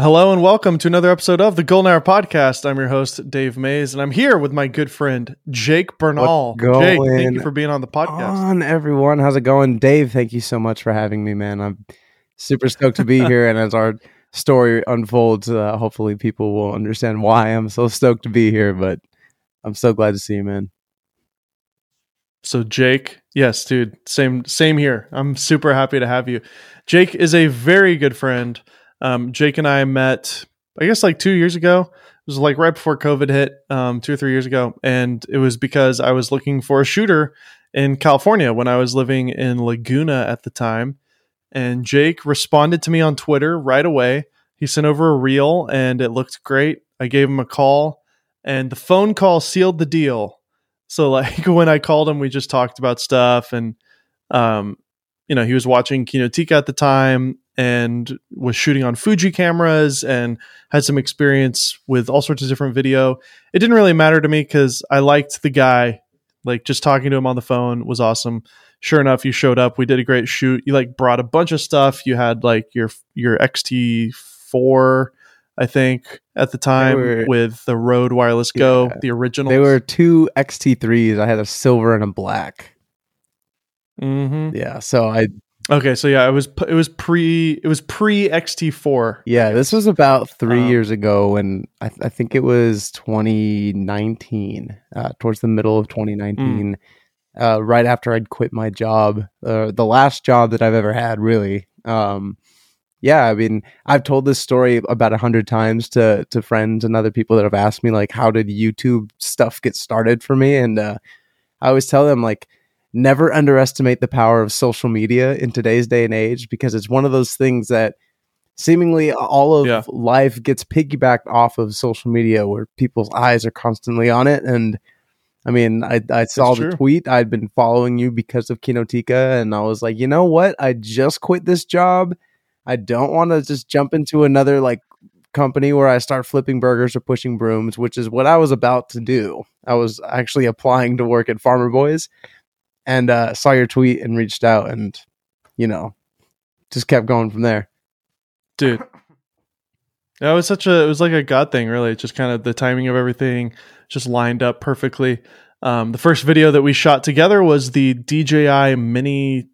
Hello and welcome to another episode of the Golden Hour Podcast. I'm your host, Dave Maze, and I'm here with my good friend, Jake Bernal. Jake, thank you for being on the podcast. on everyone how's it going dave thank you so much for having me man i'm super stoked to be here and as our story unfolds uh, hopefully people will understand why i'm so stoked to be here but i'm so glad to see you man So, Jake, yes, dude, same same here. I'm super happy to have you. Jake is a very good friend. Um, Jake and I met, I guess, like two years ago. It was like right before COVID hit, um, two or three years ago, and it was because I was looking for a shooter in California when I was living in Laguna at the time. And Jake responded to me on Twitter right away. He sent over a reel, and it looked great. I gave him a call, and the phone call sealed the deal. So like when I called him, we just talked about stuff, and um, you know, he was watching Kinotika at the time and was shooting on Fuji cameras and had some experience with all sorts of different video. It didn't really matter to me because I liked the guy. Like just talking to him on the phone was awesome. Sure enough, you showed up. We did a great shoot. You like brought a bunch of stuff. You had like your your XT4, I think, at the time were- with the Rode Wireless Go, Yeah. the original. they were two xt3s i had a silver and a black hmm yeah so i Okay, so yeah, it was it was pre it was pre XT4. yeah this was about three Um, years ago and I, I think it was 2019 uh, towards the middle of 2019 uh, right after I'd quit my job, uh, the last job that I've ever had, really. Um, yeah, I mean, I've told this story about a hundred times to to friends and other people that have asked me, like, how did YouTube stuff get started for me? And uh, I always tell them, like, never underestimate the power of social media in today's day and age because it's one of those things that seemingly all of Yeah. life gets piggybacked off of social media where people's eyes are constantly on it and I mean, I, I saw the tweet. I'd been following you because of Kinotika, and I was like, you know what? I just quit this job. I don't want to just jump into another like company where I start flipping burgers or pushing brooms, which is what I was about to do. I was actually applying to work at Farmer Boys, and uh, saw your tweet and reached out, and you know, just kept going from there. dude. That was such a it was like a god thing, really. Just kind of the timing of everything just lined up perfectly. Um, the first video that we shot together was the DJI Mini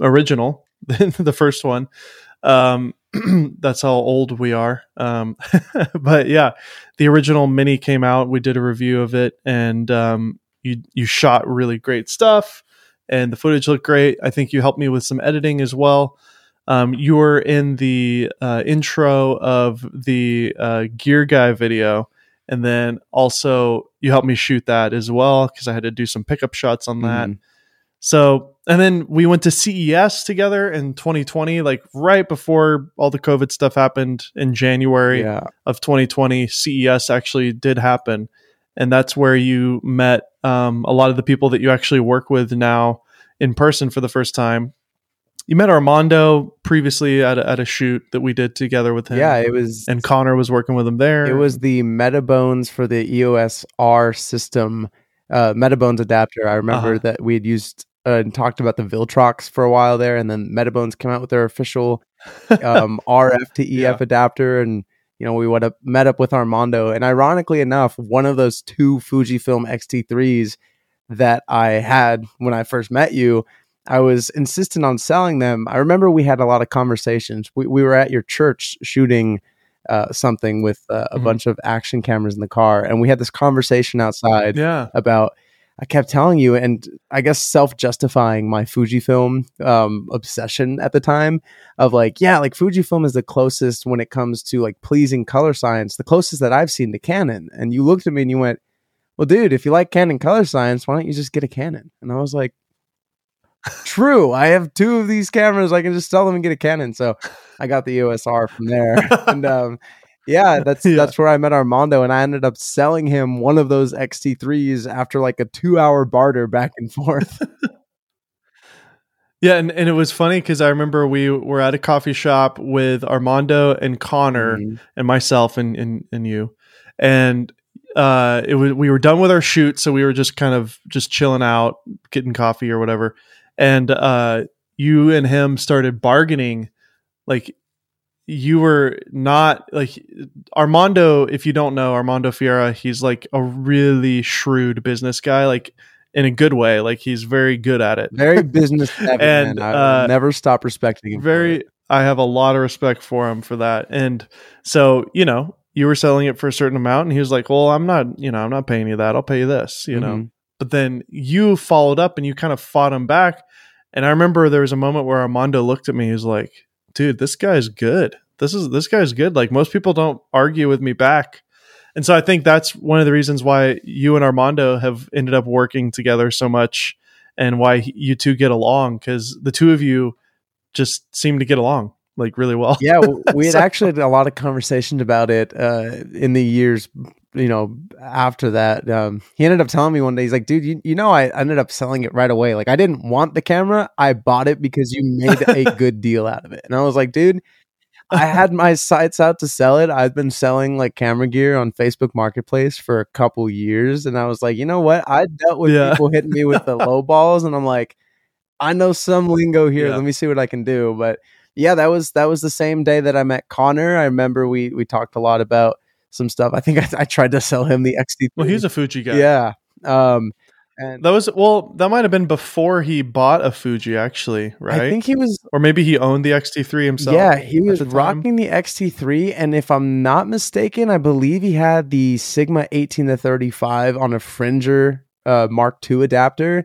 original, the first one. Um, that's how old we are. Um, but yeah, the original Mini came out. We did a review of it, and um, you you shot really great stuff, and the footage looked great. I think you helped me with some editing as well. Um, you were in the uh, intro of the uh, Gear Guy video, and then also you helped me shoot that as well because I had to do some pickup shots on that. Mhm. So, and then we went to CES together in 2020, like right before all the COVID stuff happened in January Yeah, of 2020. CES actually did happen, and that's where you met um, a lot of the people that you actually work with now in person for the first time. You met Armando previously at a, at a shoot that we did together with him. yeah. It was and Connor was working with him there. It was the Metabones for the EOS R system, uh, Metabones adapter. I remember Uh-huh. that we had used uh, and talked about the Viltrox for a while there, and then Metabones came out with their official um, RF to EF Yeah. adapter, and you know we would have met up with Armando, and ironically enough, one of those two Fujifilm X-T3s that I had when I first met you. I was insistent on selling them. I remember we had a lot of conversations. We, we were at your church shooting uh, something with uh, a Mhm. bunch of action cameras in the car, and we had this conversation outside yeah. about. I kept telling you, and I guess self justifying my Fujifilm um, obsession at the time of like, yeah, like Fujifilm is the closest when it comes to like pleasing color science, the closest that I've seen to Canon. And you looked at me and you went, well, dude, if you like Canon color science, why don't you just get a Canon? And I was like, true. I have two of these cameras. I can just sell them and get a Canon. So I got the EOS R from there. and um, yeah, that's Yeah. that's where I met Armando, and I ended up selling him one of those XT3s after like a two-hour barter back and forth. Yeah, and, and it was funny because I remember we were at a coffee shop with Armando and Connor Mhm. and myself and, and and you, and uh, it was we were done with our shoot, so we were just kind of just chilling out, getting coffee or whatever, and uh, you and him started bargaining, like you were not like Armando. If you don't know Armando Ferreira, he's like a really shrewd business guy, like in a good way. Like he's very good at it. Very business savvy, And, man. I will uh, never stop respecting him. very i have a lot of respect for him for that and so you know you were selling it for a certain amount and he was like well i'm not you know i'm not paying you that i'll pay you this you know Mhm. but then you followed up and you kind of fought him back and i remember there was a moment where armando looked at me he was like dude this guy's good. This is this guy's good. Like most people don't argue with me back. And so i think that's one of the reasons why you and armando have ended up working together so much and why you two get along because the two of you just seem to get along like really well. Yeah, we had So- actually had a lot of conversations about it uh, in the years, you know, after that. Um, he ended up telling me one day, he's like, dude, you, you know, I ended up selling it right away. Like, I didn't want the camera. I bought it because you made a good deal out of it. And I was like, dude, I had my sights out to sell it. I've been selling like camera gear on Facebook Marketplace for a couple years. And I was like, you know what? I dealt with Yeah. people hitting me with the low balls. And I'm like, I know some lingo here. Yeah. Let me see what I can do. But yeah, that was that was the same day that I met Connor. I remember we we talked a lot about some stuff. I think I, I tried to sell him the XT. well he's a fuji guy yeah. Um, and that was well that might have been before he bought a fuji actually right I think he was or maybe he owned the xt3 himself Yeah, he was the rocking the XT3, and if I'm not mistaken, I believe he had the Sigma 18 to 35 on a Fringer uh, Mark II adapter.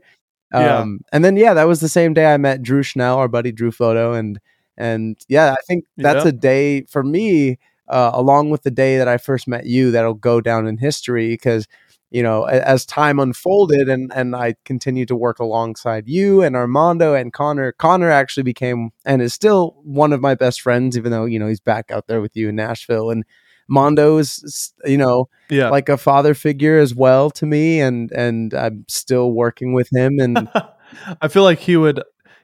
Yeah. Um, and then yeah, that was the same day I met Drew Schnell, our buddy Drew Photo, and and yeah, I think that's Yeah. a day for me, uh, along with the day that I first met you, that'll go down in history because you know as time unfolded and and I continued to work alongside you and Armando and Connor. Connor actually became and is still one of my best friends, even though you know he's back out there with you in Nashville. And Mondo is you know yeah like a father figure as well to me, and and I'm still working with him and. i feel like he would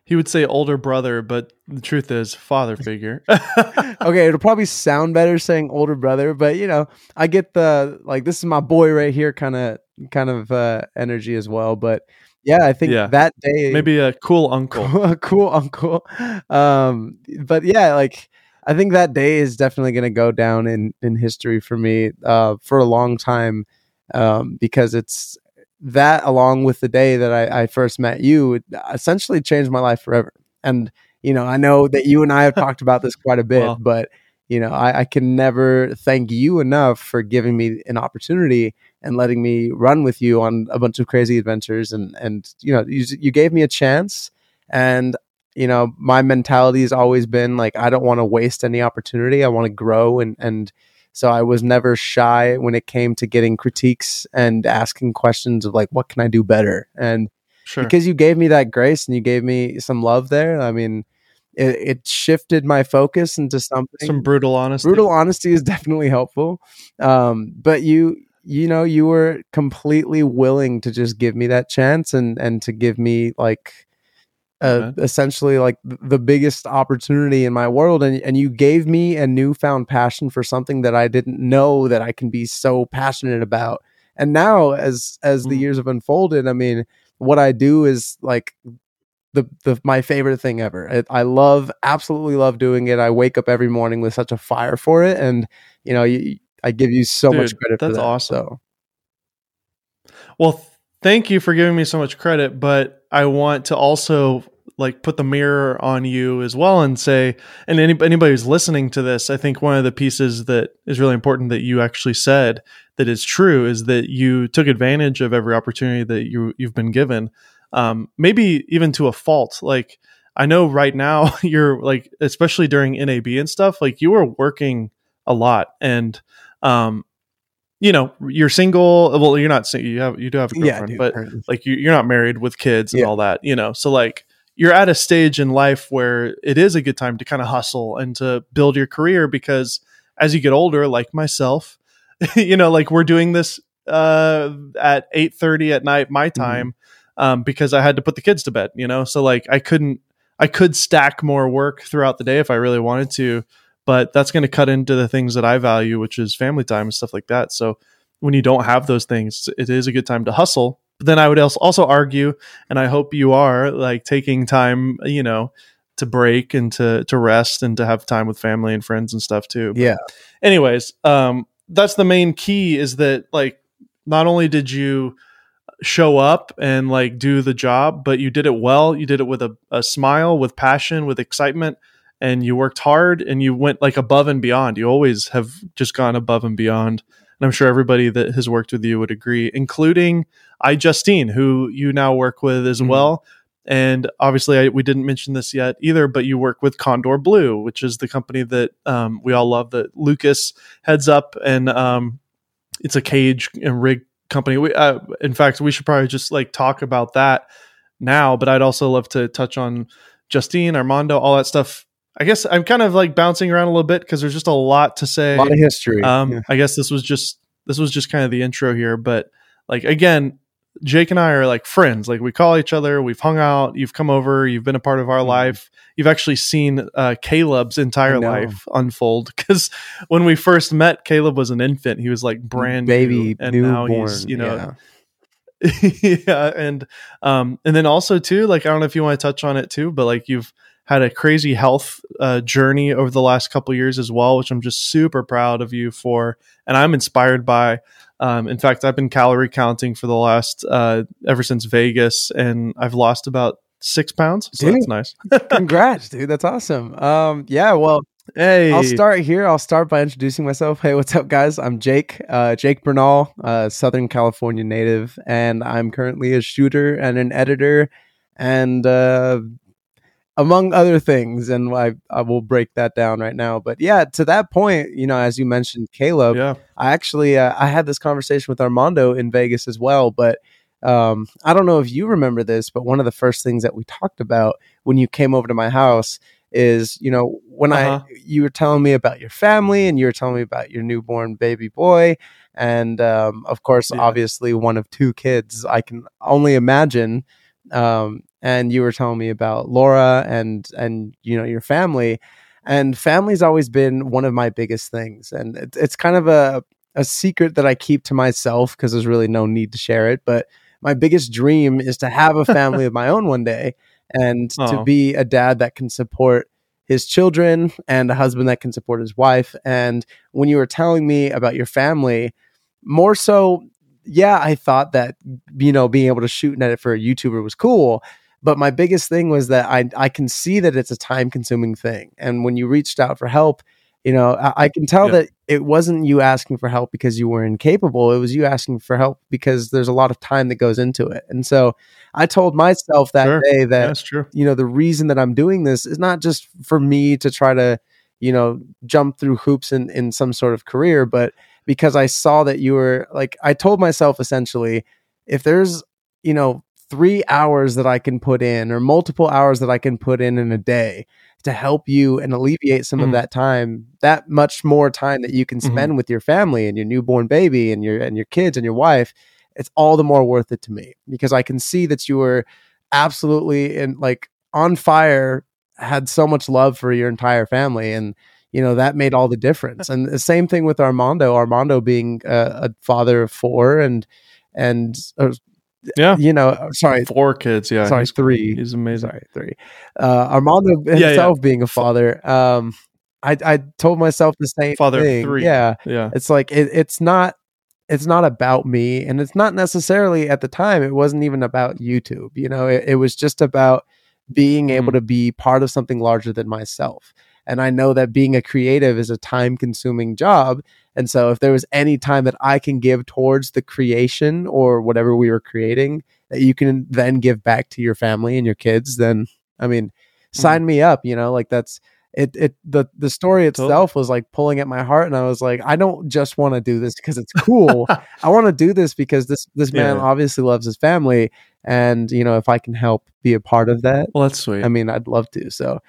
he would say older brother but the truth is father figure okay, it'll probably sound better saying older brother, but you know, I get the like this is my boy right here kind of kind of uh energy as well. But yeah, I think Yeah. that day maybe a cool uncle cool, cool uncle. Um but yeah, like I think that day is definitely gonna go down in in history for me uh for a long time. Um because it's that along with the day that I, I first met you essentially changed my life forever. And you know, I know that you and I have talked about this quite a bit, but you know, I, I can never thank you enough for giving me an opportunity and letting me run with you on a bunch of crazy adventures. And and you know, you you gave me a chance, and you know, my mentality has always been like I don't want to waste any opportunity. I want to grow, and and so I was never shy when it came to getting critiques and asking questions of like, what can I do better? And sure because you gave me that grace and you gave me some love there. I mean, it, it shifted my focus into something. some brutal honesty brutal honesty is definitely helpful, um, but you you know you were completely willing to just give me that chance and and to give me like. Uh, Okay. essentially like the biggest opportunity in my world and, and you gave me a newfound passion for something that i didn't know that i can be so passionate about and now as as the Mm. years have unfolded i mean what I do is like the the my favorite thing ever. I, I love absolutely love doing it. I wake up every morning with such a fire for it, and you know, you, I give you so much Dude, credit. for that's that, awesome. So Well, th- thank you for giving me so much credit, but I want to also like put the mirror on you as well and say, and any, anybody who's listening to this, I think one of the pieces that is really important that you actually said that is true is that you took advantage of every opportunity that you you've been given, um, maybe even to a fault. Like I know right now you're like, especially during NAB and stuff, like you were working a lot and. Um, you know, you're single. Well, you're not. You have you do have a girlfriend, dude, but like you, you're not married with kids and Yeah. all that, you know. So like you're at a stage in life where it is a good time to kind of hustle and to build your career because as you get older, like myself, you know, like we're doing this uh, at eight thirty at night my Mm-hmm. time um, because I had to put the kids to bed, you know. So like I couldn't, I could stack more work throughout the day if I really wanted to, but that's going to cut into the things that I value, which is family time and stuff like that. So when you don't have those things, it is a good time to hustle. But then I would also also argue, and I hope you are like taking time, you know, to break and to to rest and to have time with family and friends and stuff too. But Yeah. anyways, um, that's the main key is that like not only did you show up and like do the job, but you did it well. You did it with a, a smile, with passion, with excitement, and you worked hard and you went like above and beyond. You always have just gone above and beyond. And I'm sure everybody that has worked with you would agree, including I Justine, who you now work with as Mhm. well. And obviously, I, we didn't mention this yet either, but you work with Condor Blue, which is the company that um, we all love that Lucas heads up, and um, it's a cage and rig company. We, uh, in fact, we should probably just like talk about that now. But I'd also love to touch on Justine, Armando, all that stuff. I guess I'm kind of like bouncing around a little bit because there's just a lot to say. A lot of history. Um, Yeah. I guess this was just this was just kind of the intro here, but like again, Jake and I are like friends. Like we call each other. We've hung out. You've come over. You've been a part of our Mhm. life. You've actually seen uh, Caleb's entire life unfold. Because when we first met, Caleb was an infant. He was like brand baby new, and newborn. now he's you know yeah. yeah and um and then also too like i don't know if you want to touch on it too but like you've had a crazy health uh, journey over the last couple years as well which i'm just super proud of you for and i'm inspired by um, in fact i've been calorie counting for the last uh, ever since vegas and i've lost about six pounds so Dude. that's nice Congrats, dude. That's awesome. Um, yeah, well, hey I'll start here. I'll start by introducing myself. Hey, what's up, guys? I'm Jake, uh, Jake Bernal, uh, Southern California native, and I'm currently a shooter and an editor, and uh, among other things. And I, I will break that down right now. But yeah, to that point, you know, as you mentioned, Caleb, yeah I actually uh, I had this conversation with Armando in Vegas as well, but um, I don't know if you remember this, but one of the first things that we talked about when you came over to my house is you know when Uh-huh. I you were telling me about your family and you were telling me about your newborn baby boy and um, of course Yeah. obviously one of two kids I can only imagine um, and you were telling me about Laura and and you know your family. And family's always been one of my biggest things. And it, it's kind of a a secret that I keep to myself because there's really no need to share it. But my biggest dream is to have a family of my own one day and to be a dad that can support his children and a husband that can support his wife. And when you were telling me about your family more so yeah i thought that you know being able to shoot and edit for a youtuber was cool but my biggest thing was that i i can see that it's a time consuming thing and when you reached out for help you know i, I can tell Yeah. that it wasn't you asking for help because you were incapable it was you asking for help because there's a lot of time that goes into it and so i told myself that Sure. day that that's true you know the reason that i'm doing this is not just for me to try to you know jump through hoops in in some sort of career but because i saw that you were like i told myself essentially if there's you know 3 hours that i can put in or multiple hours that i can put in in a day to help you and alleviate some of Mhm. that time that much more time that you can Mhm. spend with your family and your newborn baby and your and your kids and your wife it's all the more worth it to me because i can see that you were absolutely in like on fire had so much love for your entire family and you know that made all the difference and the same thing with armando armando being a, a father of four and and uh, yeah. You know uh, sorry. Four kids yeah. Sorry he's, three. he's amazing. Sorry three. Uh armando yeah. himself being a father um i i told myself the same Father thing. three. yeah. Yeah. It's like it, it's not it's not about me and it's not necessarily at the time it wasn't even about youtube you know? It, it was just about being able Mhm. to be part of something larger than myself and i know that being a creative is a time consuming job. And so if there was any time that i can give towards the creation or whatever we were creating that you can then give back to your family and your kids then i mean mm-hmm. sign me up you know like that's it it the the story itself was like pulling at my heart and i was like i don't just want to do this because it's cool. I want to do this because this this man Yeah. obviously loves his family and you know if i can help be a part of that well that's sweet. I mean i'd love to. So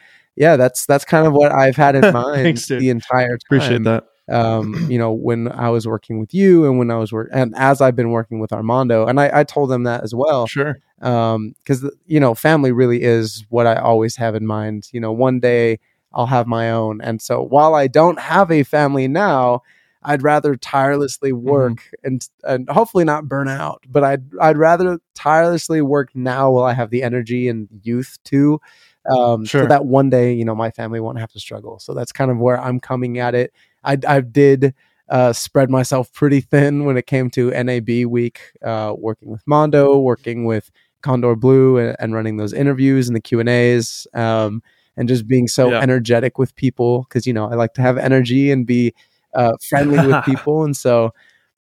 yeah that's that's kind of what i've had in mind Thanks, the entire time. appreciate that. Um, you know, when I was working with you and when I was work and as I've been working with Armando, and I, I told them that as well, sure. um, because you know, family really is what I always have in mind. You know, one day I'll have my own, and so while I don't have a family now, I'd rather tirelessly work and and hopefully not burn out, but I'd I'd rather tirelessly work now while I have the energy and youth to um, Sure. so that one day, you know, my family won't have to struggle. So that's kind of where I'm coming at it. I, I did uh, spread myself pretty thin when it came to NAB week, uh, working with Mondo, working with Condor Blue, and, and running those interviews and the Q and A's, um, and just being so Yeah. energetic with people because you know I like to have energy and be uh, friendly with people, and so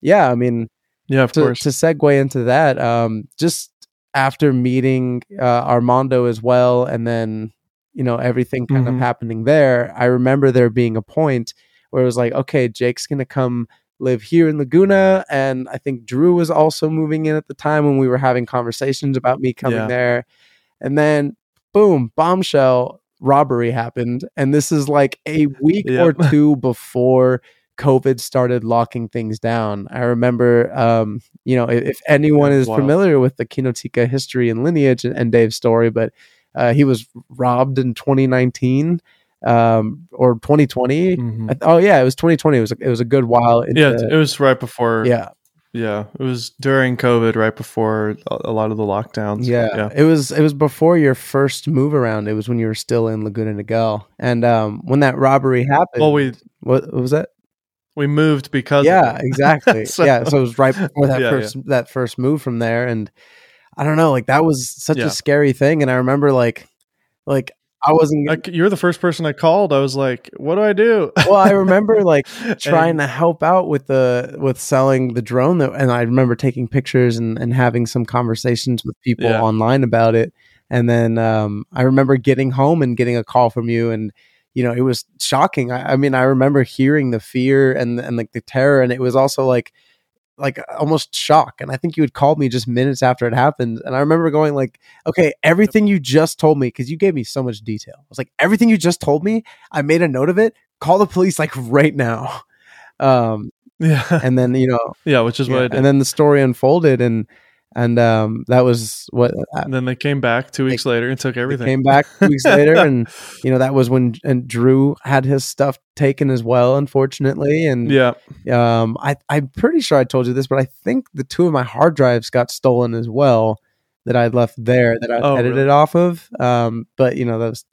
yeah, I mean Yeah, of to, course. to segue into that, um, just after meeting uh, Armando as well, and then you know everything kind of Mhm. happening there, I remember there being a point where it was like, okay, Jake's gonna come live here in Laguna, and I think Drew was also moving in at the time when we were having conversations about me coming Yeah. there, and then boom, bombshell robbery happened, and this is like a week or two before COVID started locking things down. I remember, um, you know, if, if anyone is wow. familiar with the Kinotika history and lineage and, and Dave's story, but uh, he was robbed in 2019 um, or 2020. Mhm. Th- oh yeah, it was 2020. It was a, it was a good while. Into, Yeah, it was right before. yeah, yeah, it was during COVID, right before a, a lot of the lockdowns. yeah, yeah, It was it was before your first move around. It was when you were still in Laguna Niguel, and um, when that robbery happened. Well, we what, what was that? We moved because. yeah exactly So- yeah so it was right before that Yeah, first that first move from there and i don't know like that was such Yeah. a scary thing and i remember like like i wasn't Like, you're the first person I called. I was like, "What do I do?" well i remember like trying And- to help out with the with selling the drone that, and i remember taking pictures and, and having some conversations with people Yeah. online about it and then um, i remember getting home and getting a call from you and you know it was shocking. I, I mean i remember hearing the fear and and like the terror and it was also like like almost shock and i think you had called me just minutes after it happened and i remember going like okay everything you just told me because you gave me so much detail. I was like everything you just told me i made a note of it? Call the police like right now. Um yeah, and then you know yeah, which is what yeah, I did. and then the story unfolded and and um that was what uh, And then they came back two weeks later and took they everything. came back two weeks later and you know that was when and drew had his stuff taken as well unfortunately and yeah, um i i'm pretty sure i told you this but i think the two of my hard drives got stolen as well that i left there that i Oh, edited really? off of um but you know that was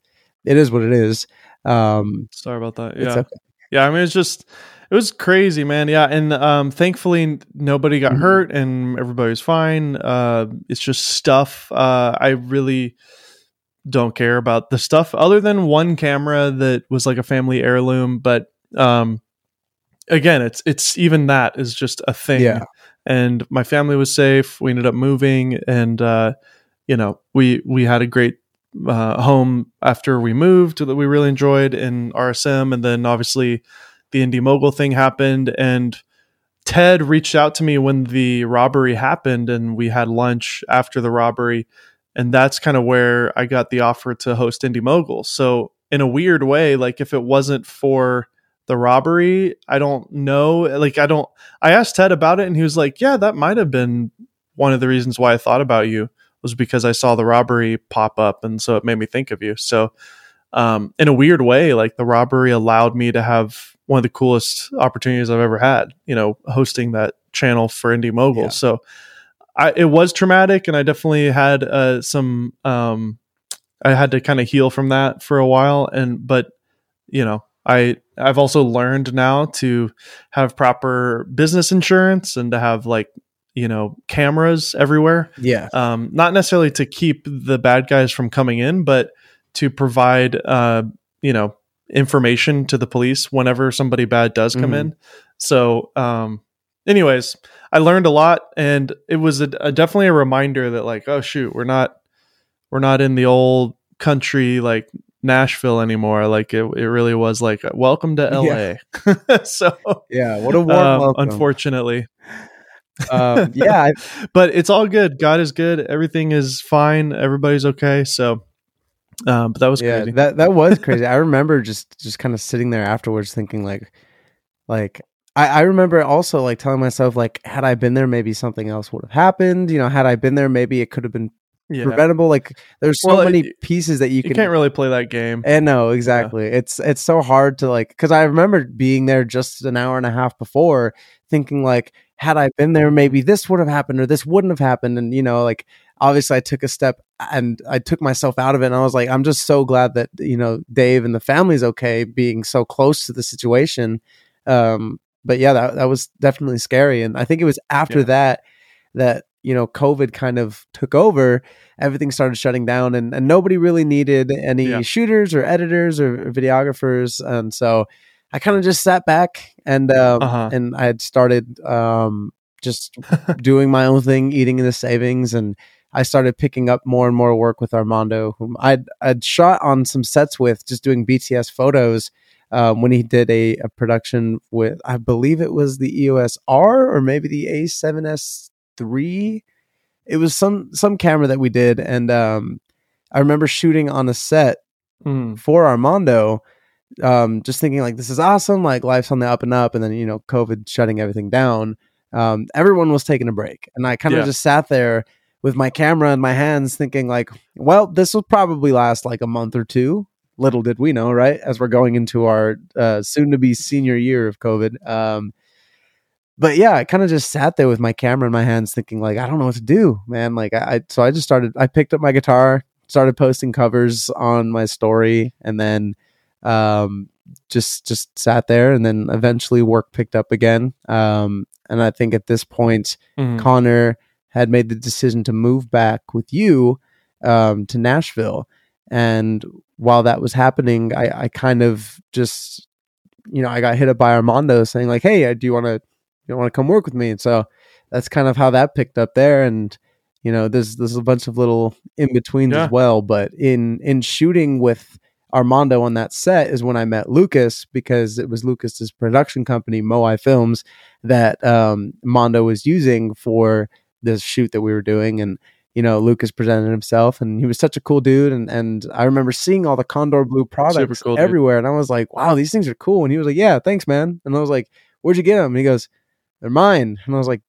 it is what it is um sorry about that. Yeah, okay. yeah. I mean, it's just it was crazy, man. Yeah, and um, thankfully nobody got Mhm. hurt and everybody was fine. Uh, it's just stuff. Uh, I really don't care about the stuff other than one camera that was like a family heirloom, but um, again, it's it's even that is just a thing. Yeah. And my family was safe. We ended up moving, and uh, you know, we we had a great uh, home after we moved that we really enjoyed in RSM, and then obviously the indie mogul thing happened, and Ted reached out to me when the robbery happened, and we had lunch after the robbery, and that's kind of where I got the offer to host Indie Mogul. So in a weird way, like if it wasn't for the robbery, I don't know. Like I don't. I asked Ted about it, and he was like, "Yeah, that might have been one of the reasons why I thought about you was because I saw the robbery pop up, and so it made me think of you." So, um, in a weird way, like the robbery allowed me to have one of the coolest opportunities I've ever had. You know, hosting that channel for Indie Mogul. Yeah. So, I it was traumatic, and I definitely had uh, some. Um, I had to kind of heal from that for a while, and but you know, I I've also learned now to have proper business insurance and to have like you know cameras everywhere yeah um, not necessarily to keep the bad guys from coming in, but to provide, uh, you know, information to the police whenever somebody bad does come Mhm. in. So, um, anyways, I learned a lot, and it was a, a definitely a reminder that, like, oh shoot, we're not we're not in the old country like Nashville anymore. Like it, it really was like welcome to LA. so yeah what a warm um, welcome unfortunately um, yeah but it's all good. God is good. Everything is fine. Everybody's okay. So, um, but that was yeah crazy. that that was crazy i remember just just kind of sitting there afterwards thinking like like I, I remember also like telling myself like had i been there maybe something else would have happened you know had i been there maybe it could have been yeah. preventable like there's so Well, many it- pieces that you, You can can't really play that game. and no exactly it's it's so hard to like because i remember being there just an hour and a half before thinking like had i been there maybe this would have happened or this wouldn't have happened and you know like obviously I took a step and I took myself out of it. And I was like, I'm just so glad that, you know, Dave and the family's okay being so close to the situation. Um, but yeah, that, that was definitely scary. And I think it was after Yeah. that, that, you know, COVID kind of took over, everything started shutting down and, and nobody really needed any Yeah. shooters or editors or videographers. And so I kind of just sat back and, um, Uh-huh. and I had started, um, just doing my own thing, eating in the savings, and I started picking up more and more work with Armando, whom I'd I'd shot on some sets with, just doing BTS photos. Um, when he did a, a production with, I believe it was the EOS R or maybe the A7S three. It was some some camera that we did, and um, I remember shooting on a set Mm. for Armando, um, just thinking like this is awesome, like life's on the up and up, and then you know COVID shutting everything down. Um, everyone was taking a break, and I kind of Yeah. just sat there with my camera in my hands, thinking like, well, this will probably last like a month or two. Little did we know, right? As we're going into our uh, soon-to-be senior year of COVID. Um, but yeah, I kind of just sat there with my camera in my hands, thinking like, I don't know what to do, man. Like, I, I so I just started. I picked up my guitar, started posting covers on my story, and then um, just just sat there. And then eventually, work picked up again. Um, and I think at this point, Mhm. Connor had made the decision to move back with you um, to Nashville. And while that was happening, I, I kind of just, you know, I got hit up by Armando saying like, "Hey, uh, do you want to, you want to come work with me?" And so that's kind of how that picked up there. And you know, there's there's a bunch of little in betweens Yeah. as well. But in in shooting with Armando on that set is when I met Lucas because it was Lucas's production company, Moai Films, that um, Mondo was using for this shoot that we were doing. And you know, Lucas presented himself, and he was such a cool dude. And and I remember seeing all the Condor Blue products cool dude. everywhere, and I was like, "Wow, these things are cool." And he was like, "Yeah, thanks, man." And I was like, "Where'd you get them?" And he goes, "They're mine." And I was like,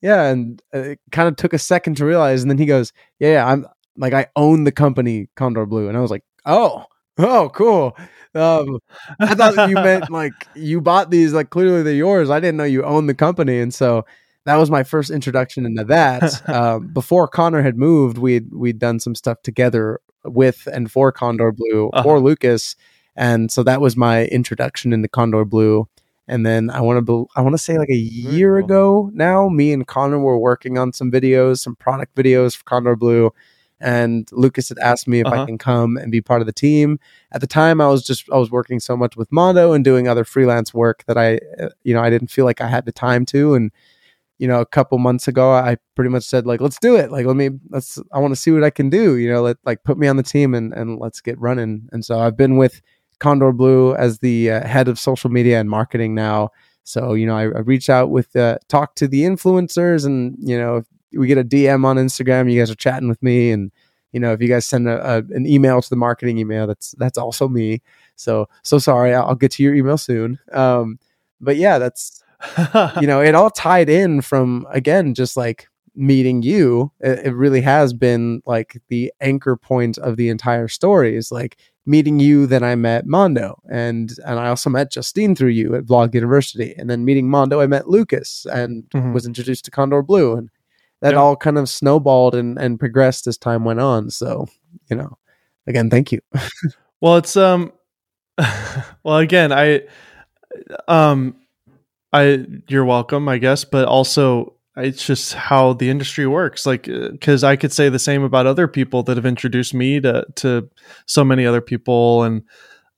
"Yeah." And uh, it kind of took a second to realize, and then he goes, "Yeah, yeah I'm like I own the company Condor Blue," and I was like, "Oh." Oh, cool. Um, I thought you meant like you bought these, like clearly they're yours. I didn't know you owned the company. And so that was my first introduction into that. um, before Connor had moved, we'd we'd done some stuff together with and for Condor Blue Uh-huh. or Lucas. And so that was my introduction into Condor Blue. And then I want to I want to say like a year cool. ago now, me and Connor were working on some videos, some product videos for Condor Blue. And Lucas had asked me if I Uh-huh. can come and be part of the team at the time i was just i was working so much with mondo and doing other freelance work that i uh, you know i didn't feel like i had the time to and you know a couple months ago i pretty much said like let's do it. Like let me let's i want to see what i can do you know let like put me on the team and and let's get running. And so i've been with condor blue as the uh, head of social media and marketing now. So you know i, I reach out with uh, talk to the influencers and you know we get a dm on instagram you guys are chatting with me. And you know if you guys send a, a, an email to the marketing email that's that's also me. So so sorry. I'll, I'll get to your email soon. Um but yeah that's you know it all tied in from again just like meeting you it, it really has been like the anchor point of the entire story is like meeting you then i met mondo and and i also met justine through you at vlog university and then meeting mondo i met lucas and Mhm. was introduced to condor blue and that Yeah. all kind of snowballed and, and progressed as time went on so you know again thank you Well, it's um well again, I um I you're welcome, I guess, but also it's just how the industry works like cuz I could say the same about other people that have introduced me to to so many other people and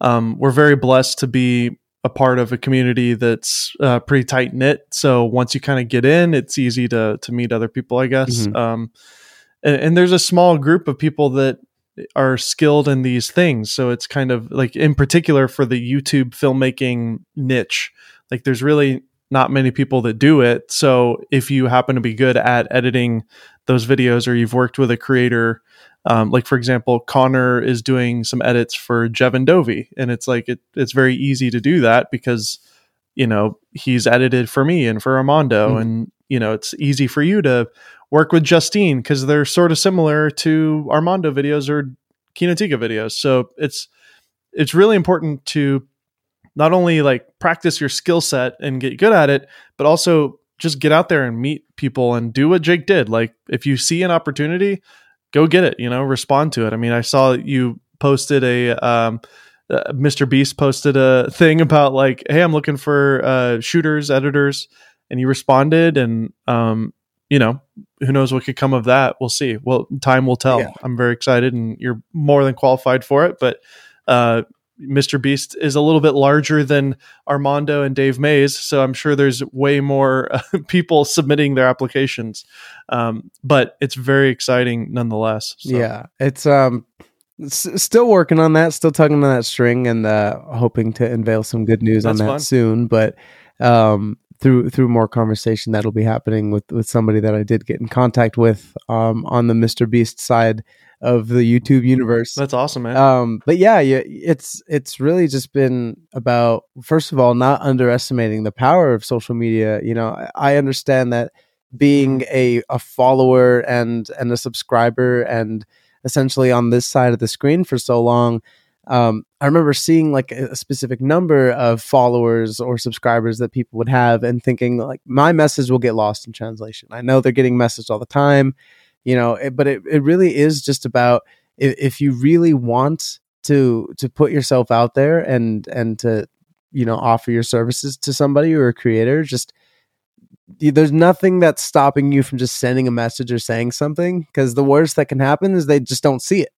um we're very blessed to be a part of a community that's uh, pretty tight knit. So once you kind of get in, it's easy to to meet other people, I guess. Mhm. Um, and, and there's a small group of people that are skilled in these things. So it's kind of like, in particular, for the YouTube filmmaking niche, like there's really not many people that do it. So if you happen to be good at editing those videos or you've worked with a creator, um, like for example, Connor is doing some edits for Jevin Dovey, and it's like it, it's very easy to do that because you know he's edited for me and for Armando, Mhm. and you know it's easy for you to work with Justine because they're sort of similar to Armando videos or Kinotika videos. So it's it's really important to not only like practice your skill set and get good at it, but also just get out there and meet people and do what Jake did. Like if you see an opportunity, go get it, you know, respond to it. I mean, I saw you posted a um uh, Mr. Beast posted a thing about like, "Hey, I'm looking for uh shooters, editors." And you responded and um you know, who knows what could come of that? We'll see. Well, time will tell. Yeah. I'm very excited and you're more than qualified for it, but uh Mr. Beast is a little bit larger than Armando and Dave Maze, so I'm sure there's way more uh, people submitting their applications. Um, but it's very exciting nonetheless. So. Yeah, it's um, s- still working on that, still tugging on that string, and uh, hoping to unveil some good news on that fun. soon. But um, through through more conversation, that'll be happening with with somebody that I did get in contact with um on the Mr. Beast side of the YouTube universe. That's awesome, man. Um, but yeah, yeah, it's it's really just been about first of all not underestimating the power of social media. You know, I, I understand that being a a follower and and a subscriber and essentially on this side of the screen for so long. Um, I remember seeing like a, a specific number of followers or subscribers that people would have and thinking like my message will get lost in translation. I know they're getting messaged all the time, you know, it, but it, it really is just about if, if you really want to to put yourself out there and and to you know offer your services to somebody or a creator just there's nothing that's stopping you from just sending a message or saying something because the worst that can happen is they just don't see it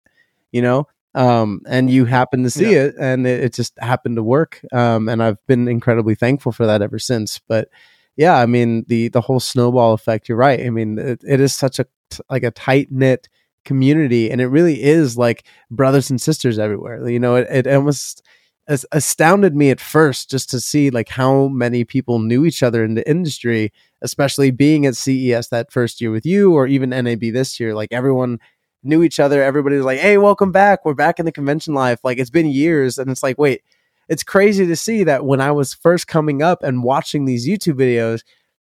you know um and you happen to see Yeah. it and it, it just happened to work. Um and i've been incredibly thankful for that ever since. But yeah i mean the the whole snowball effect you're right. I mean it, it is such a like a tight knit community and it really is like brothers and sisters everywhere. You know it, it almost as astounded me at first just to see like how many people knew each other in the industry especially being at ces that first year with you or even nab this year. Like everyone knew each other everybody was like hey welcome back we're back in the convention life like it's been years and it's like wait it's crazy to see that when i was first coming up and watching these youtube videos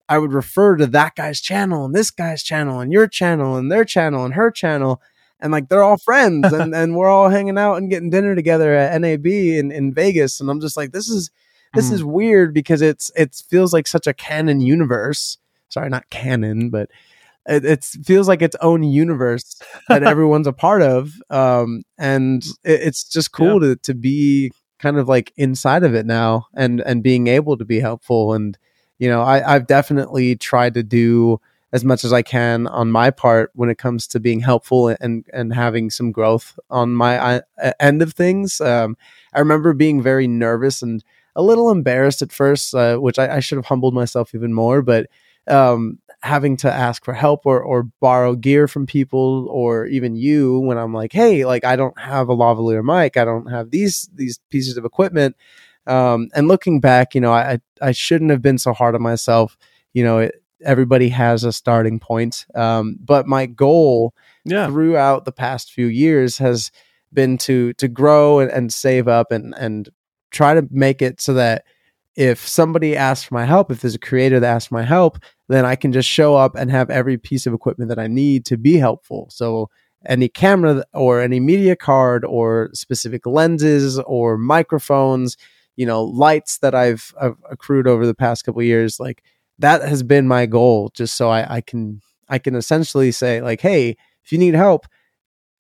I would refer to that guy's channel and this guy's channel and your channel and their channel and her channel. And like they're all friends and, and we're all hanging out and getting dinner together at NAB in, in Vegas. And I'm just like, this is this Mhm. is weird because it's it feels like such a canon universe. Sorry, not canon, but it, it feels like its own universe that everyone's a part of. Um, and it, it's just cool to to be kind of like inside of it now and and being able to be helpful and you know I, i've definitely tried to do as much as i can on my part when it comes to being helpful and and having some growth on my uh, end of things um, i remember being very nervous and a little embarrassed at first uh, which I, I should have humbled myself even more but um, having to ask for help or, or borrow gear from people or even you when i'm like hey like i don't have a lavalier mic i don't have these these pieces of equipment um, and looking back, you know, I I shouldn't have been so hard on myself. You know, it, everybody has a starting point, um, but my goal yeah. throughout the past few years has been to to grow and, and save up and and try to make it so that if somebody asks for my help, if there's a creator that asks for my help, then I can just show up and have every piece of equipment that I need to be helpful. So any camera or any media card or specific lenses or microphones, you know, lights that I've, I've accrued over the past couple years, like that has been my goal, just so I, I can I can essentially say like, hey, if you need help,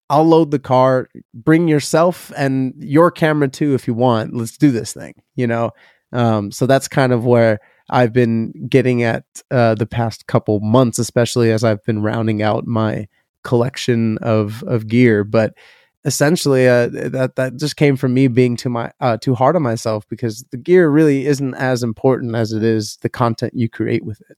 I'll load the car. Bring yourself and your camera too if you want. Let's do this thing. You know, um, so that's kind of where I've been getting at uh, the past couple months, especially as I've been rounding out my collection of of gear. But essentially, uh, that that just came from me being too my uh, too hard on myself because the gear really isn't as important as it is the content you create with it.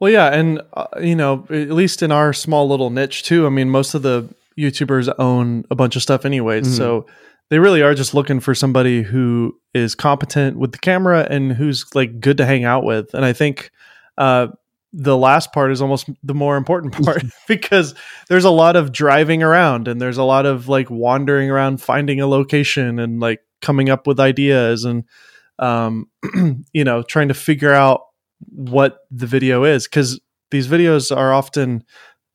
Well, yeah, and uh, you know, at least in our small little niche too. I mean, most of the YouTubers own a bunch of stuff anyways, Mhm. so they really are just looking for somebody who is competent with the camera and who's like good to hang out with. And I think uh, the last part is almost the more important part because there's a lot of driving around and there's a lot of like wandering around, finding a location and like coming up with ideas and um, you know trying to figure out what the video is because these videos are often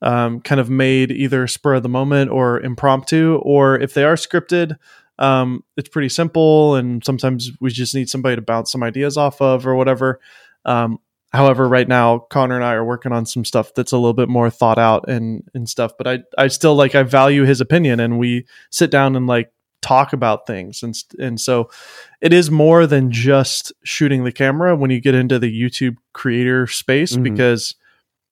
um, kind of made either spur of the moment or impromptu or if they are scripted um, it's pretty simple, and sometimes we just need somebody to bounce some ideas off of or whatever. Um, however, right now Connor and I are working on some stuff that's a little bit more thought out and and stuff. But I I still like I value his opinion, and we sit down and like talk about things and and so it is more than just shooting the camera when you get into the YouTube creator space Mhm. because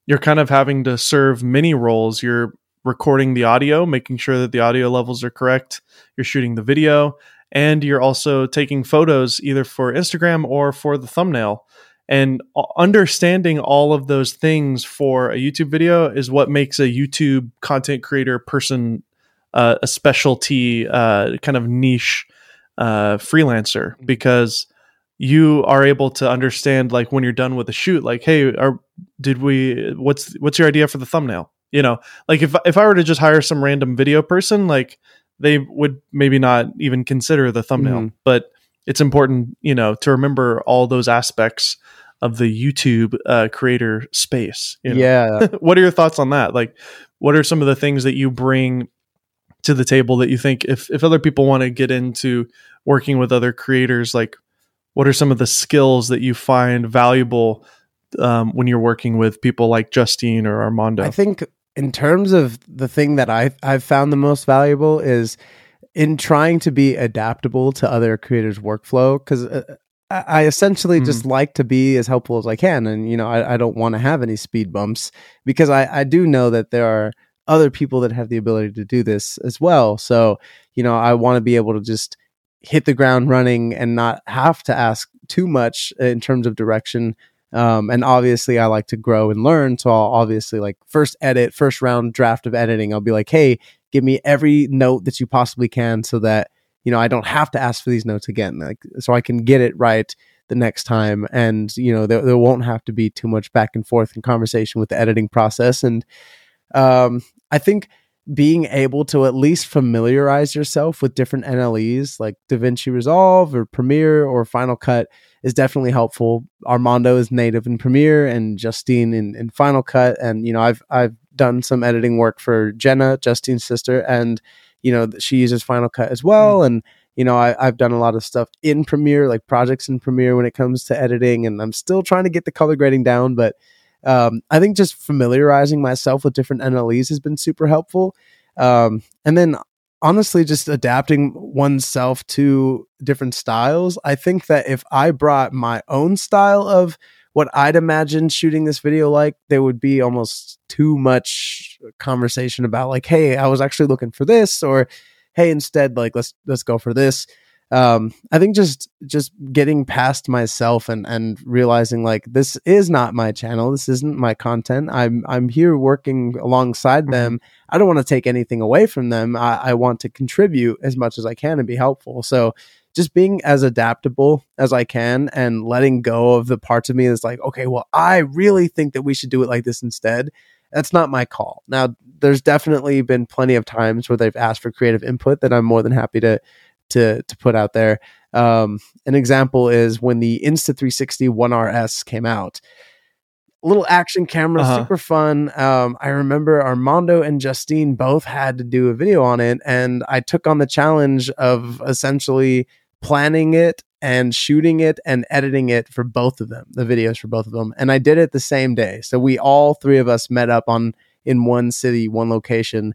you're kind of having to serve many roles. You're recording the audio making sure that the audio levels are correct. You're shooting the video and you're also taking photos either for Instagram or for the thumbnail. And understanding all of those things for a YouTube video is what makes a YouTube content creator person uh, a specialty uh, kind of niche uh, freelancer. Because you are able to understand like when you're done with a shoot like hey are did we what's what's your idea for the thumbnail you know like if if I were to just hire some random video person like they would maybe not even consider the thumbnail Mhm. but it's important you know to remember all those aspects of the YouTube uh, creator space you know? Yeah. what are your thoughts on that? Like, what are some of the things that you bring to the table that you think if, if other people want to get into working with other creators, like what are some of the skills that you find valuable um, when you're working with people like Justine or Armando? I think in terms of the thing that I I've found the most valuable is in trying to be adaptable to other creators' workflow because uh, I, essentially Mhm. just like to be as helpful as I can, and you know I, I don't want to have any speed bumps because I I do know that there are other people that have the ability to do this as well. So you know I want to be able to just hit the ground running and not have to ask too much in terms of direction um, and obviously, I like to grow and learn. So I'll obviously like first edit, first round draft of editing. I'll be like, hey, give me every note that you possibly can, so that you know I don't have to ask for these notes again. Like so I can get it right the next time, and you know there, there won't have to be too much back and forth in conversation with the editing process. And um, I think being able to at least familiarize yourself with different NLEs like DaVinci Resolve or Premiere or Final Cut is definitely helpful. Armando is native in Premiere and Justine in, in Final Cut. And, you know, I've I've done some editing work for Jenna, Justine's sister, and you know, she uses Final Cut as well. Mm. And, you know, I, I've done a lot of stuff in Premiere, like projects in Premiere when it comes to editing, and I'm still trying to get the color grading down, but um, I think just familiarizing myself with different NLEs has been super helpful. Um, and then honestly, just adapting oneself to different styles. I think that if I brought my own style of what I'd imagine shooting this video like, there would be almost too much conversation about like, hey, I was actually looking for this, or hey, instead, like let's let's go for this um i think just just getting past myself and and realizing like this is not my channel. This isn't my content. I'm i'm here working alongside them. I don't want to take anything away from them. I, I want to contribute as much as i can and be helpful. So just being as adaptable as i can and letting go of the parts of me that's like okay well i really think that we should do it like this instead that's not my call. Now there's definitely been plenty of times where they've asked for creative input that i'm more than happy to to to put out there. Um, an example is when the Insta360 One RS came out. Little action camera, Uh-huh. super fun. Um, I remember Armando and Justine both had to do a video on it, and I took on the challenge of essentially planning it and shooting it and editing it for both of them, the videos for both of them. And I did it the same day. So we all three of us met up on in one city, one location.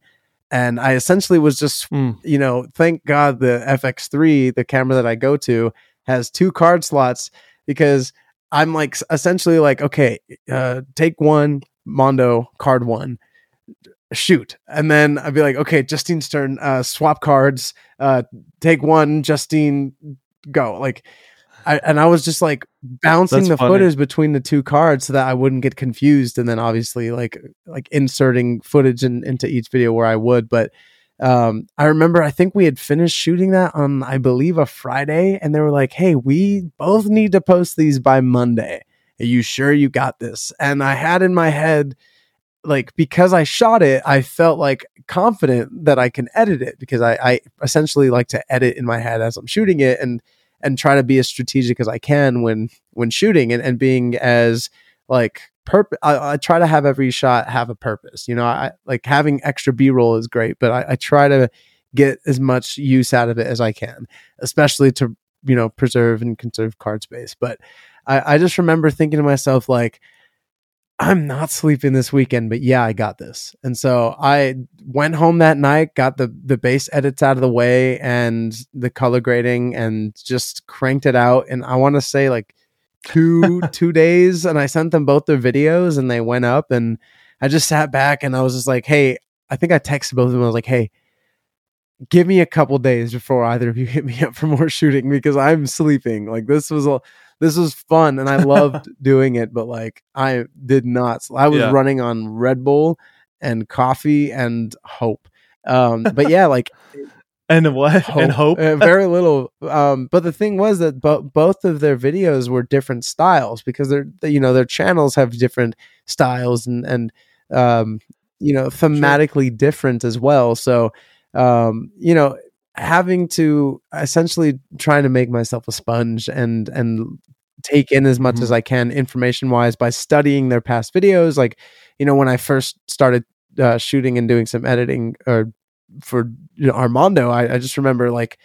And I essentially was just Mm. you know, thank God the FX3, the camera that I go to, has two card slots because I'm like essentially like, okay, uh, take one, Mondo, card one, shoot. And then I'd be like, okay, Justine's turn, uh, swap cards, uh, take one, Justine, go. Like, I, and I was just like bouncing That's the funny. footage between the two cards so that I wouldn't get confused, and then obviously like like inserting footage in, into each video where I would. But um, I remember I think we had finished shooting that on I believe a Friday, and they were like, "Hey, we both need to post these by Monday. Are you sure you got this?" And I had in my head like because I shot it, I felt like confident that I can edit it because I, I essentially like to edit in my head as I'm shooting it and and try to be as strategic as I can when when shooting and, and being as like purpose. I, I try to have every shot have a purpose. You know, I like having extra B roll is great, but I, I try to get as much use out of it as I can, especially to you know preserve and conserve card space. But I, I just remember thinking to myself like. I'm not sleeping this weekend, but yeah, I got this. And so I went home that night, got the the base edits out of the way and the color grading and just cranked it out. And I want to say like two two days and I sent them both their videos and they went up and I just sat back and I was just like, hey, I think I texted both of them. I was like, hey, give me a couple days before either of you hit me up for more shooting because I'm sleeping. Like this was a this was fun and I loved doing it, but like I did not. I was Yeah. running on Red Bull and coffee and hope. Um, but yeah, like And what? And hope. uh, very little. Um, but the thing was that bo- both of their videos were different styles because they're you know their channels have different styles and and um, you know thematically different as well. So um, you know having to essentially trying to make myself a sponge and and take in as much Mhm. as I can information wise by studying their past videos. Like you know when I first started uh, shooting and doing some editing or for you know, Armando, I, I just remember like,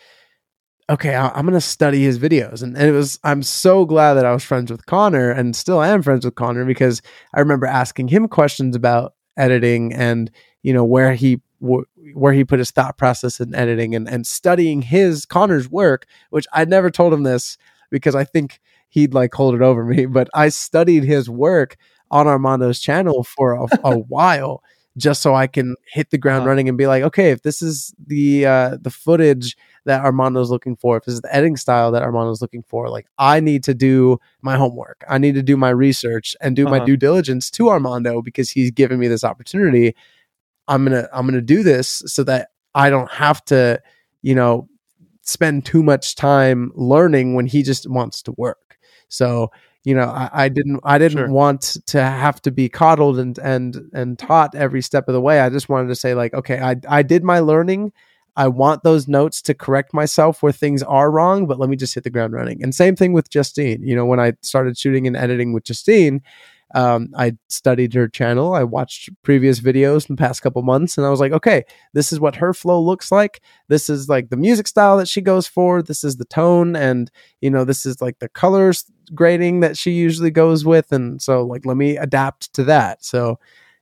okay, I, I'm gonna study his videos, and, and it was I'm so glad that I was friends with Connor and still am friends with Connor because I remember asking him questions about editing and you know where he where he put his thought process in editing and and studying his Connor's work, which I never told him this because I think he'd like hold it over me, but I studied his work on Armando's channel for a, a while just so I can hit the ground Wow. running and be like, okay, if this is the uh, the footage that Armando's looking for, if this is the editing style that Armando's looking for, like I need to do my homework. I need to do my research and do my Uh-huh. due diligence to Armando because he's given me this opportunity. I'm gonna I'm gonna do this so that I don't have to, you know, spend too much time learning when he just wants to work. So you know, I, I didn't I didn't Sure. want to have to be coddled and and and taught every step of the way. I just wanted to say like, okay, I I did my learning. I want those notes to correct myself where things are wrong, but let me just hit the ground running. And same thing with Justine. You know, when I started shooting and editing with Justine, um, I studied her channel. I watched previous videos in the past couple months, and I was like, okay, this is what her flow looks like. This is like the music style that she goes for. This is the tone, and you know, this is like the colors grading that she usually goes with. And so, like, let me adapt to that. So,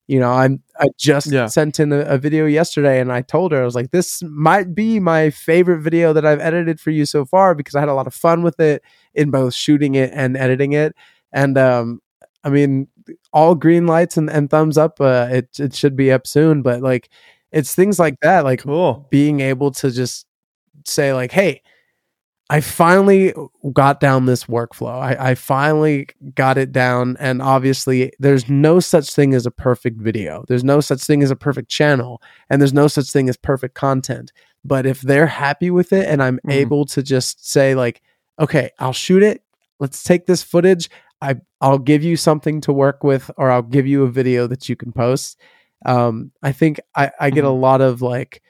you know, I'm I just Yeah. sent in a, a video yesterday, and I told her I was like, this might be my favorite video that I've edited for you so far because I had a lot of fun with it in both shooting it and editing it. And um, I mean, all green lights and, and thumbs up. Uh, it it should be up soon, but like, it's things like that, like Cool. being able to just say like, hey. I finally got down this workflow. I, I finally got it down. And obviously, there's no such thing as a perfect video. There's no such thing as a perfect channel. And there's no such thing as perfect content. But if they're happy with it and I'm Mhm. able to just say, like, okay, I'll shoot it. Let's take this footage. I, I'll give you something to work with, or I'll give you a video that you can post. Um, I think I, I get a lot of like,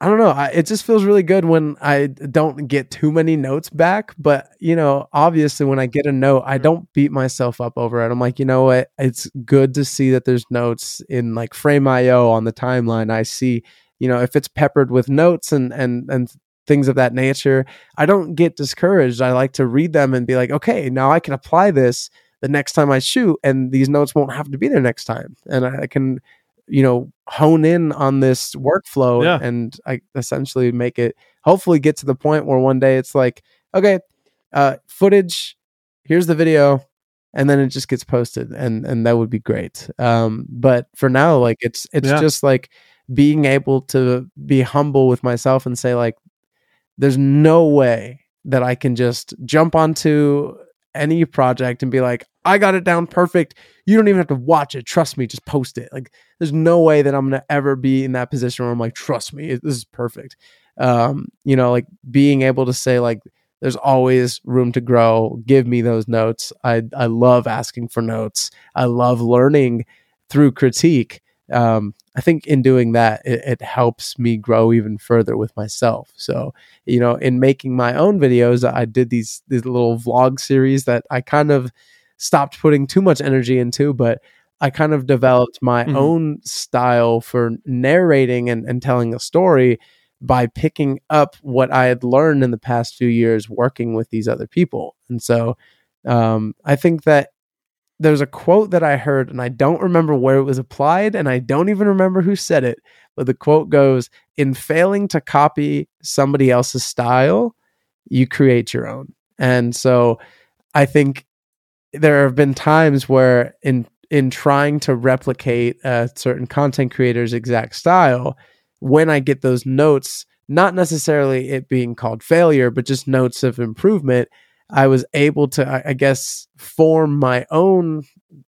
I don't know. I, it just feels really good when I don't get too many notes back. But, you know, obviously when I get a note, I don't beat myself up over it. I'm like, you know what? It's good to see that there's notes in like Frame.io on the timeline. I see, you know, if it's peppered with notes and, and, and things of that nature, I don't get discouraged. I like to read them and be like, okay, now I can apply this the next time I shoot, and these notes won't have to be there next time. And I, can you know hone in on this workflow Yeah. and I essentially make it hopefully get to the point where one day it's like okay uh footage here's the video and then it just gets posted and and that would be great um but for now like it's it's Yeah. just like being able to be humble with myself and say like there's no way that I can just jump onto any project and be like I got it down perfect you don't even have to watch it trust me just post it like there's no way that I'm gonna ever be in that position where I'm like, trust me, this is perfect. Um, you know, like being able to say like, there's always room to grow. Give me those notes. I I love asking for notes. I love learning through critique. Um, I think in doing that, it, it helps me grow even further with myself. So, you know, in making my own videos, I did these these little vlog series that I kind of stopped putting too much energy into, but I kind of developed my Mhm. own style for narrating and, and telling a story by picking up what I had learned in the past few years working with these other people. And so um, I think that there's a quote that I heard, and I don't remember where it was applied, and I don't even remember who said it. But the quote goes In failing to copy somebody else's style, you create your own. And so I think there have been times where in in trying to replicate a certain content creator's exact style, when I get those notes, not necessarily it being called failure, but just notes of improvement, I was able to, I- I guess, form my own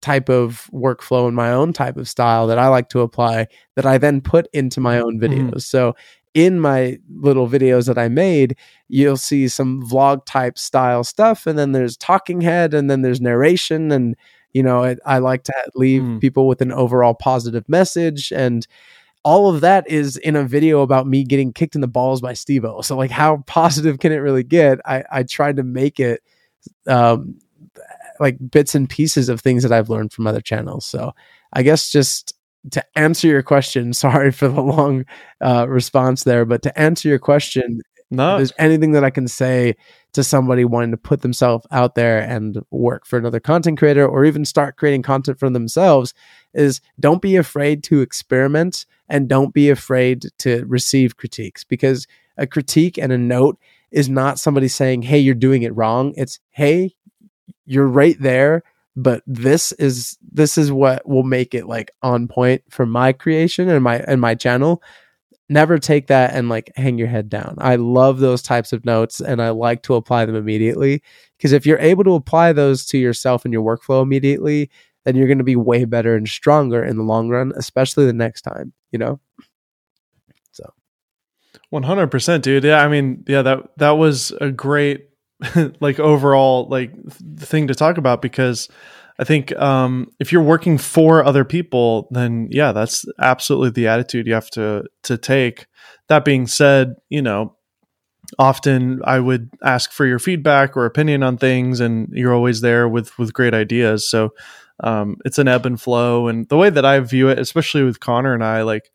type of workflow and my own type of style that I like to apply that I then put into my own videos. Mhm. So in my little videos that I made, you'll see some vlog type style stuff, and then there's talking head, and then there's narration, and you know, I, I like to leave Mm. people with an overall positive message, and all of that is in a video about me getting kicked in the balls by Stevo. So like, how positive can it really get? I I tried to make it um like bits and pieces of things that I've learned from other channels. So I guess just to answer your question, sorry for the long uh, response there, but to answer your question, No, if there's anything that I can say to somebody wanting to put themselves out there and work for another content creator or even start creating content for themselves is don't be afraid to experiment and don't be afraid to receive critiques because a critique and a note is not somebody saying, Hey, you're doing it wrong. It's, Hey, you're right there. But this is this is what will make it like on point for my creation and my and my channel never take that and like hang your head down. I love those types of notes and I like to apply them immediately because if you're able to apply those to yourself and your workflow immediately, then you're going to be way better and stronger in the long run, especially the next time, you know? So One hundred percent, dude. Yeah, I mean, yeah that that was a great like overall like th- thing to talk about because I think um, if you're working for other people, then yeah, that's absolutely the attitude you have to to take. That being said, you know, often I would ask for your feedback or opinion on things, and you're always there with with great ideas. So um, it's an ebb and flow, and the way that I view it, especially with Connor and I, like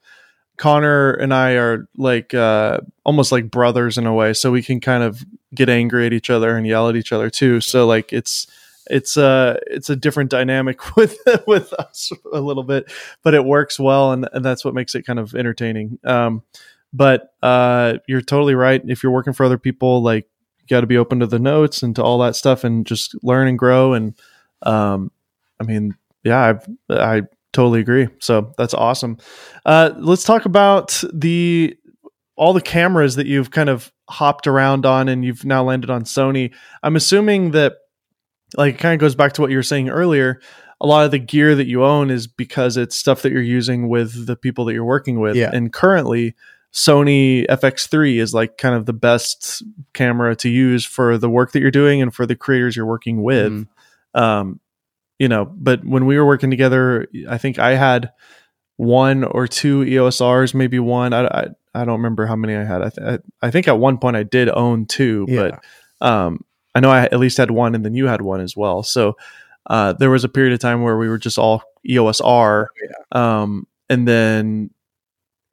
Connor and I are like uh, almost like brothers in a way, so we can kind of get angry at each other and yell at each other too. So like it's it's a it's a different dynamic with with us a little bit, but it works well, and, and that's what makes it kind of entertaining. Um, but uh, you're totally right. If you're working for other people, like you got to be open to the notes and to all that stuff, and just learn and grow. And um, I mean, yeah, I I totally agree. So that's awesome. Uh, let's talk about the all the cameras that you've kind of hopped around on, and you've now landed on Sony. I'm assuming that like it kind of goes back to what you were saying earlier. A lot of the gear that you own is because it's stuff that you're using with the people that you're working with. Yeah. And currently, Sony FX3 is like kind of the best camera to use for the work that you're doing and for the creators you're working with. Mhm. Um, you know, but when we were working together, I think I had one or two EOS Rs, maybe one. I, I, I don't remember how many I had. I, th- I, I think at one point I did own two, Yeah. but um, I know I at least had one, and then you had one as well. So uh, there was a period of time where we were just all EOS R, um, and then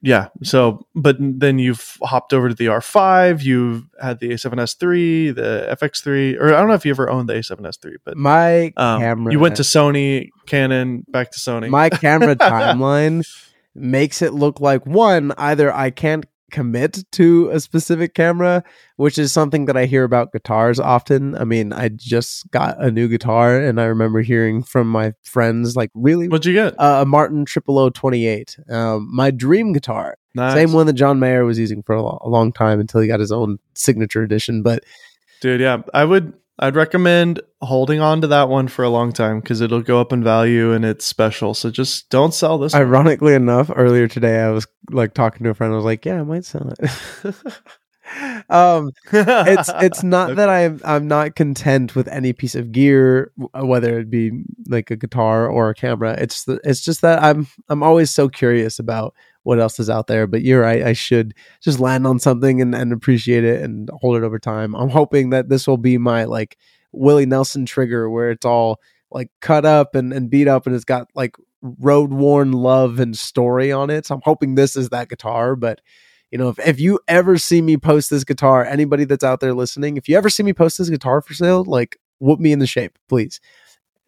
yeah. So, but then you've hopped over to the R5. You've had the A7S3, the FX3, or I don't know if you ever owned the A7S3, but My um, camera you went to Sony, Canon, back to Sony. my camera timeline makes it look like one either I can't commit to a specific camera, which is something that I hear about guitars often. I mean, I just got a new guitar, and I remember hearing from my friends like, "Really, What'd you get? uh, a Martin Triple O Twenty Eight, um, my dream guitar, Nice. same one that John Mayer was using for a long time until he got his own signature edition." But dude. Yeah, I would. I'd recommend holding on to that one for a long time because it'll go up in value and it's special. So just don't sell this. one. Ironically enough, earlier today I was like talking to a friend. I was like, "Yeah, I might sell it." um, it's it's not that I'm I'm not content with any piece of gear, whether it be like a guitar or a camera. It's the, it's just that I'm I'm always so curious about what else is out there. But you're right, I should just land on something and, and appreciate it and hold it over time. I'm hoping that this will be my like Willie Nelson trigger, where it's all like cut up and, and beat up and it's got like road worn love and story on it. So I'm hoping this is that guitar. But you know, if, if you ever see me post this guitar, anybody that's out there listening, if you ever see me post this guitar for sale, like whoop me in the shape, please.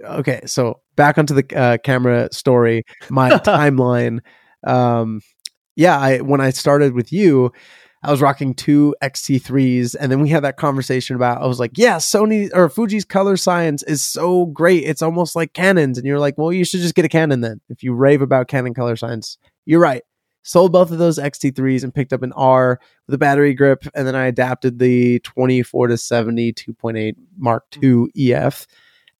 Okay, so back onto the uh, camera story, my timeline. Um, yeah, I when I started with you, I was rocking two XT3s, and then we had that conversation about I was like, yeah, Sony or Fuji's color science is so great. It's almost like Canon's. And you're like, well, you should just get a Canon then. If you rave about Canon color science, you're right. Sold both of those XT3s and picked up an R with a battery grip, and then I adapted the 24 to 70 2.8 Mark II EF.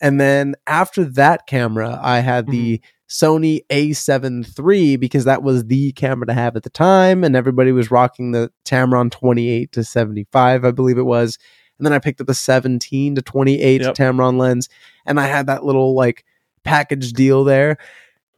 And then after that camera, I had the mm-hmm Sony A7 III because that was the camera to have at the time, and everybody was rocking the Tamron 28 to 75, I believe it was. And then I picked up the 17 to 28 yep. Tamron lens, and I had that little like package deal there.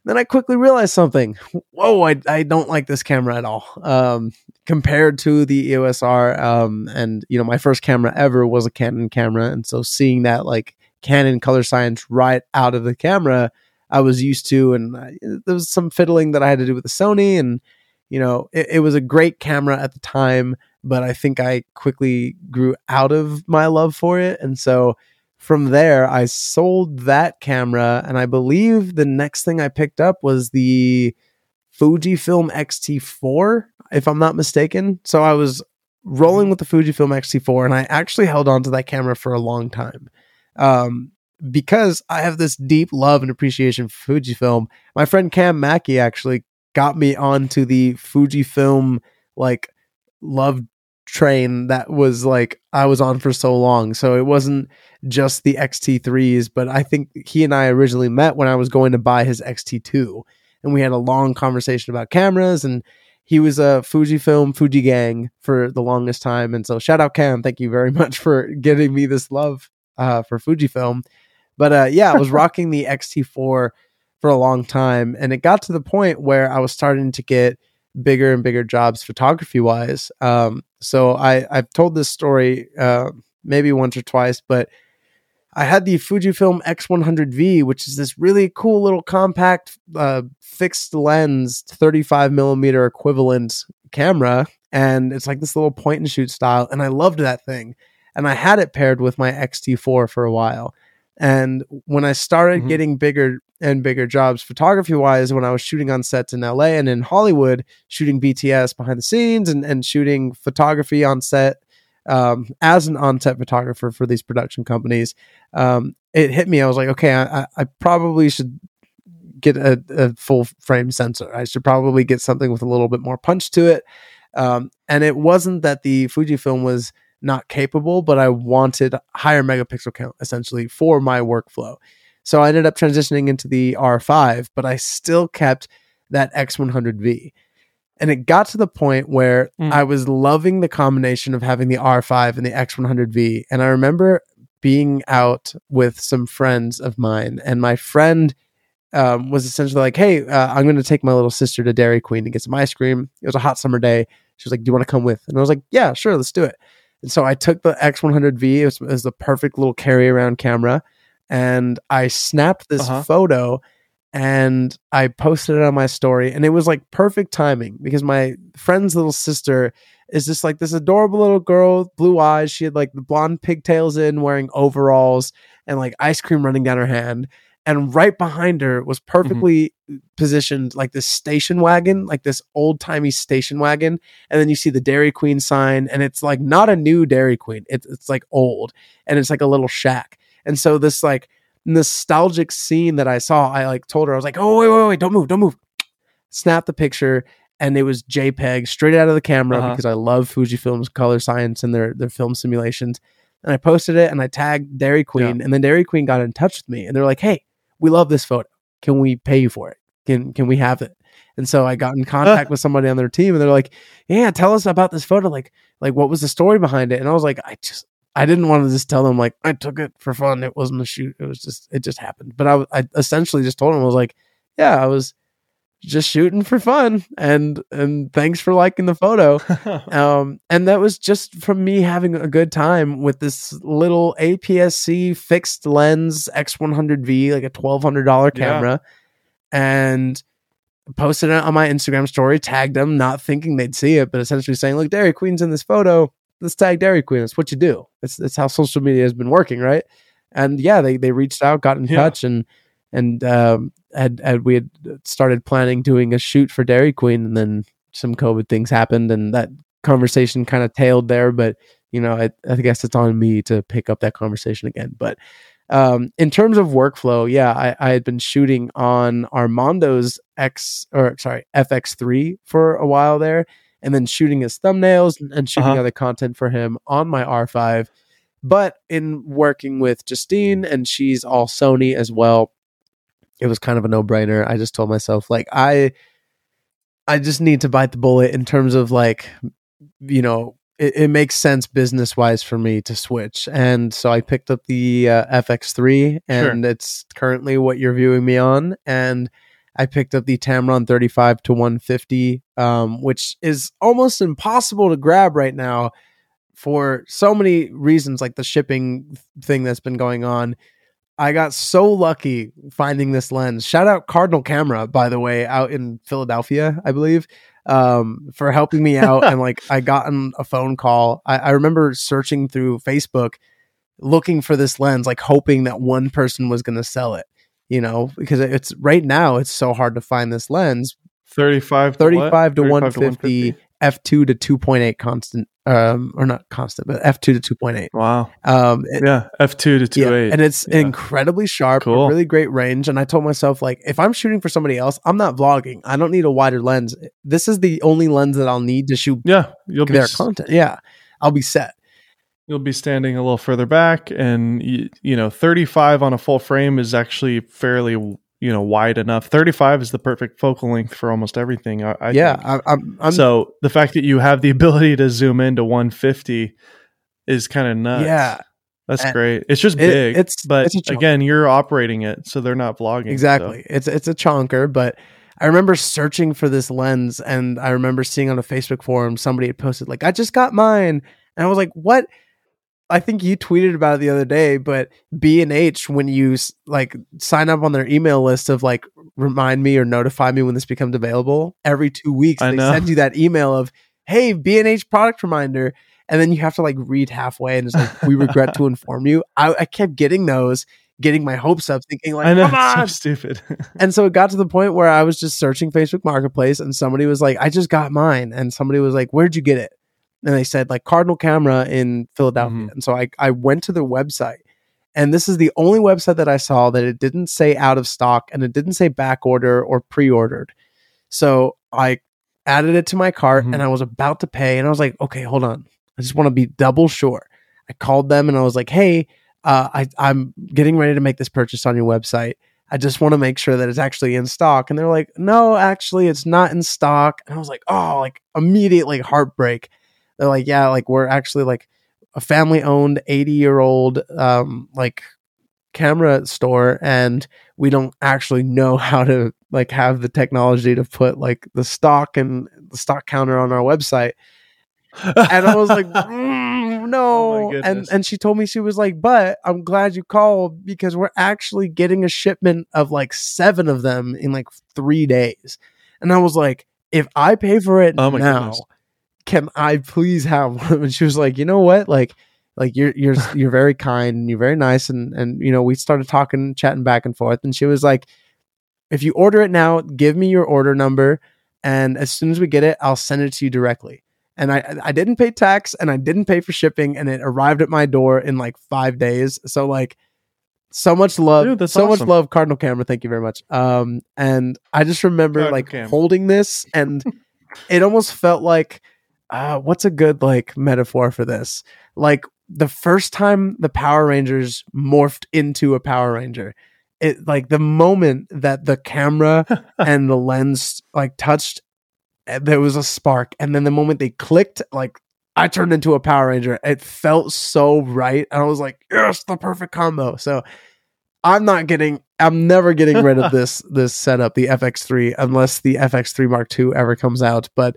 Then I quickly realized something. Whoa, I, I don't like this camera at all. Um, compared to the EOS R, um, and you know, my first camera ever was a Canon camera, and so seeing that like Canon color science right out of the camera I was used to, and I, there was some fiddling that I had to do with the Sony, and you know, it, it was a great camera at the time, but I think I quickly grew out of my love for it, and so from there I sold that camera, and I believe the next thing I picked up was the Fujifilm X-T4, if I'm not mistaken. So I was rolling with the Fujifilm X-T4, and I actually held on to that camera for a long time. Um, because I have this deep love and appreciation for Fujifilm, my friend Cam Mackey actually got me onto the Fujifilm like love train that was like I was on for so long. So it wasn't just the XT3s, but I think he and I originally met when I was going to buy his XT2 and we had a long conversation about cameras and he was a Fujifilm Fuji gang for the longest time and so shout out Cam, thank you very much for getting me this love uh, for Fujifilm. But uh, yeah, I was rocking the XT4 for a long time, and it got to the point where I was starting to get bigger and bigger jobs photography wise. Um, so I I've told this story uh, maybe once or twice, but I had the Fujifilm X100V, which is this really cool little compact uh, fixed lens, 35 millimeter equivalent camera, and it's like this little point and shoot style, and I loved that thing. And I had it paired with my XT4 for a while. And when I started mm-hmm. getting bigger and bigger jobs photography wise, when I was shooting on sets in LA and in Hollywood, shooting BTS behind the scenes and, and shooting photography on set um, as an on set photographer for these production companies, um, it hit me. I was like, okay, I, I probably should get a, a, full frame sensor. I should probably get something with a little bit more punch to it. Um, and it wasn't that the Fujifilm was not capable, but I wanted higher megapixel count essentially for my workflow. So I ended up transitioning into the R5, but I still kept that X100V. And it got to the point where mm. I was loving the combination of having the R5 and the X100V. And I remember being out with some friends of mine, and my friend um, was essentially like, Hey, uh, I'm going to take my little sister to Dairy Queen to get some ice cream. It was a hot summer day. She was like, Do you want to come with? And I was like, Yeah, sure, let's do it. And so I took the X100V, it was, it was the perfect little carry around camera, and I snapped this uh-huh. photo and I posted it on my story. And it was like perfect timing because my friend's little sister is just like this adorable little girl, blue eyes. She had like the blonde pigtails in, wearing overalls, and like ice cream running down her hand and right behind her was mm-hmm. perfectly mm-hmm. positioned like this station wagon, like this old timey station wagon. And then you see the Dairy Queen sign, and it's like not a new Dairy Queen, it's, it's like old, and it's like a little shack. And so this like nostalgic scene that I saw, I like told her, I was like, oh, wait, wait, wait, don't move, don't move. Snap the picture. And it was JPEG straight out of the camera uh-huh. because I love Fujifilm's color science and their, their film simulations. And I posted it and I tagged Dairy Queen. Yeah. And then Dairy Queen got in touch with me and they're like, hey, we love this photo. Can we pay you for it? Can can we have it? And so I got in contact with somebody on their team and they're like, Yeah, tell us about this photo. Like, like what was the story behind it? And I was like, I just I didn't want to just tell them like I took it for fun. It wasn't a shoot. It was just it just happened. But I I essentially just told them I was like, Yeah, I was just shooting for fun and and thanks for liking the photo um and that was just from me having a good time with this little APS-C fixed lens X100V like a $1200 camera yeah. and posted it on my Instagram story, tagged them, not thinking they'd see it, but essentially saying, "Look, Dairy Queen's in this photo. Let's tag Dairy Queen. That's what you do. It's it's how social media has been working, right?" And yeah, they they reached out, got in Yeah. touch, and and um, had, had we had started planning doing a shoot for Dairy Queen, and then some COVID things happened, and that conversation kind of tailed there. But you know, I, I guess it's on me to pick up that conversation again. But um, in terms of workflow, yeah, I, I had been shooting on Armando's X or sorry FX3 for a while there, and then shooting his thumbnails and, shooting Uh-huh. other content for him on my R5. But in working with Justine, and she's all Sony as well, it was kind of a no brainer. I just told myself like I, I just need to bite the bullet in terms of like, you know, it, it makes sense business wise for me to switch, and so I picked up the uh, FX3, and it's currently what you're viewing me on, and I picked up the Tamron 35 to 150, um, which is almost impossible to grab right now for so many reasons, like the shipping thing that's been going on. I got so lucky finding this lens. Shout out Cardinal Camera, by the way, out in Philadelphia, I believe, um, for helping me out. and like, I gotten a phone call. I, I remember searching through Facebook, looking for this lens, like hoping that one person was going to sell it. You know, because it's right now it's so hard to find this lens. 35 to what? 35 to 35 150, f2 to 2.8 constant, um, or not constant, but f2 to 2.8. Wow. Um, it- Yeah. F2 to yeah, 28. and it's Yeah. incredibly sharp, Cool. really great range. And I told myself, like, if I'm shooting for somebody else, I'm not vlogging. I don't need a wider lens. This is the only lens that I'll need to shoot yeah. You'll be their s- content. Yeah, I'll be set. you'll be standing a little further back and you, you know 35 on a full frame is actually fairly you know wide enough 35 is the perfect focal length for almost everything i, I yeah, think. I, I'm. I'm so the fact that you have the ability to zoom into 150 is kind of nuts yeah, that's And great it's just it- big it's- but it's again you're operating it so they're not vlogging so- exactly. It's it's a chonker, but I remember searching for this lens, and I remember seeing on a Facebook forum somebody had posted like, "I just got mine," and I was like, "What?" I think you tweeted about it the other day, but B and H when you like sign up on their email list of like remind me or notify me when this becomes available every two weeks, I they know. send you that email of hey B and H product reminder, and then you have to like read halfway and it's like we regret to inform you. I, I kept getting those, getting my hopes up, thinking like i know come on, so stupid and so it got to the point where I was just searching Facebook Marketplace and somebody was like, I just got mine. And somebody was like, Where'd you get it? And they said, like Cardinal Camera in Philadelphia. Mhm. And so I, I went to their website. And this is the only website that I saw that it didn't say out of stock and it didn't say back order or pre ordered. So I added it to my cart Mhm. and I was about to pay. And I was like, Okay, hold on. I just want to be double sure. I called them and I was like, Hey, uh, I, I'm getting ready to make this purchase on your website. I just want to make sure that it's actually in stock. And they're like, no, actually, it's not in stock. And I was like, oh, like immediately heartbreak. They're like, yeah, like we're actually like a family owned 80 year old, um, like camera store. And we don't actually know how to like have the technology to put like the stock and the stock counter on our website and I was like, "Mm, no. Oh and and she told me she was like, but I'm glad you called because we're actually getting a shipment of like seven of them in like three days. And I was like, if I pay for it Oh my now, goodness. Can I please have one? And she was like, you know what, like. Like you're you're you're very kind and you're very nice and and you know we started talking chatting back and forth and she was like if you order it now give me your order number and as soon as we get it I'll send it to you directly and I I didn't pay tax and I didn't pay for shipping and it arrived at my door in like five days. So like so much love, Dude, so much love, Cardinal Camera. Thank you very much. Um, and I just remember Cardinal like Cam. holding this and it almost felt like uh, what's a good like metaphor for this? Like the first time the Power Rangers morphed into a Power Ranger. It like the moment that the camera and the lens like touched there was a spark and then the moment they clicked like i turned into a power ranger it felt so right and i was like yes the perfect combo so i'm not getting i'm never getting rid of this this setup the fx3 unless the fx3 mark ii ever comes out but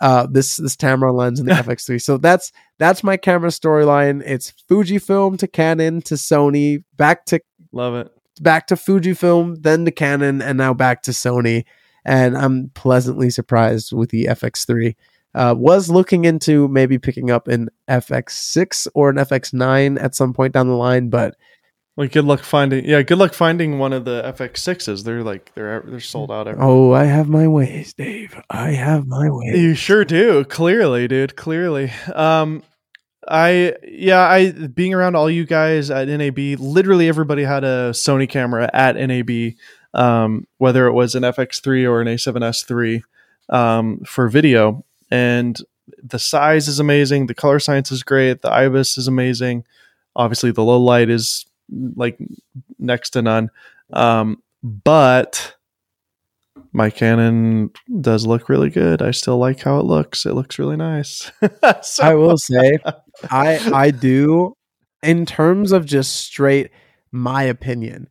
uh this this Tamron lens and the fx3 so that's that's my camera storyline it's fujifilm to canon to sony back to love it back to Fujifilm, then to Canon, and now back to Sony. And I'm pleasantly surprised with the FX3. Uh, was looking into maybe picking up an FX6 or an FX9 at some point down the line, but Like good luck finding yeah, good luck finding one of the FX6s. They're like they're they're sold out everywhere. oh, I have my ways, Dave. I have my ways. You sure do. Clearly, dude. Clearly. Um, I yeah, I being around all you guys at NAB, literally everybody had a Sony camera at NAB, um, whether it was an FX3 or an A7S3 um, for video, and the size is amazing. The color science is great. The IBIS is amazing. Obviously, the low light is like next to none. Um, but my Canon does look really good. I still like how it looks. It looks really nice. So- I will say, I I do in terms of just straight my opinion.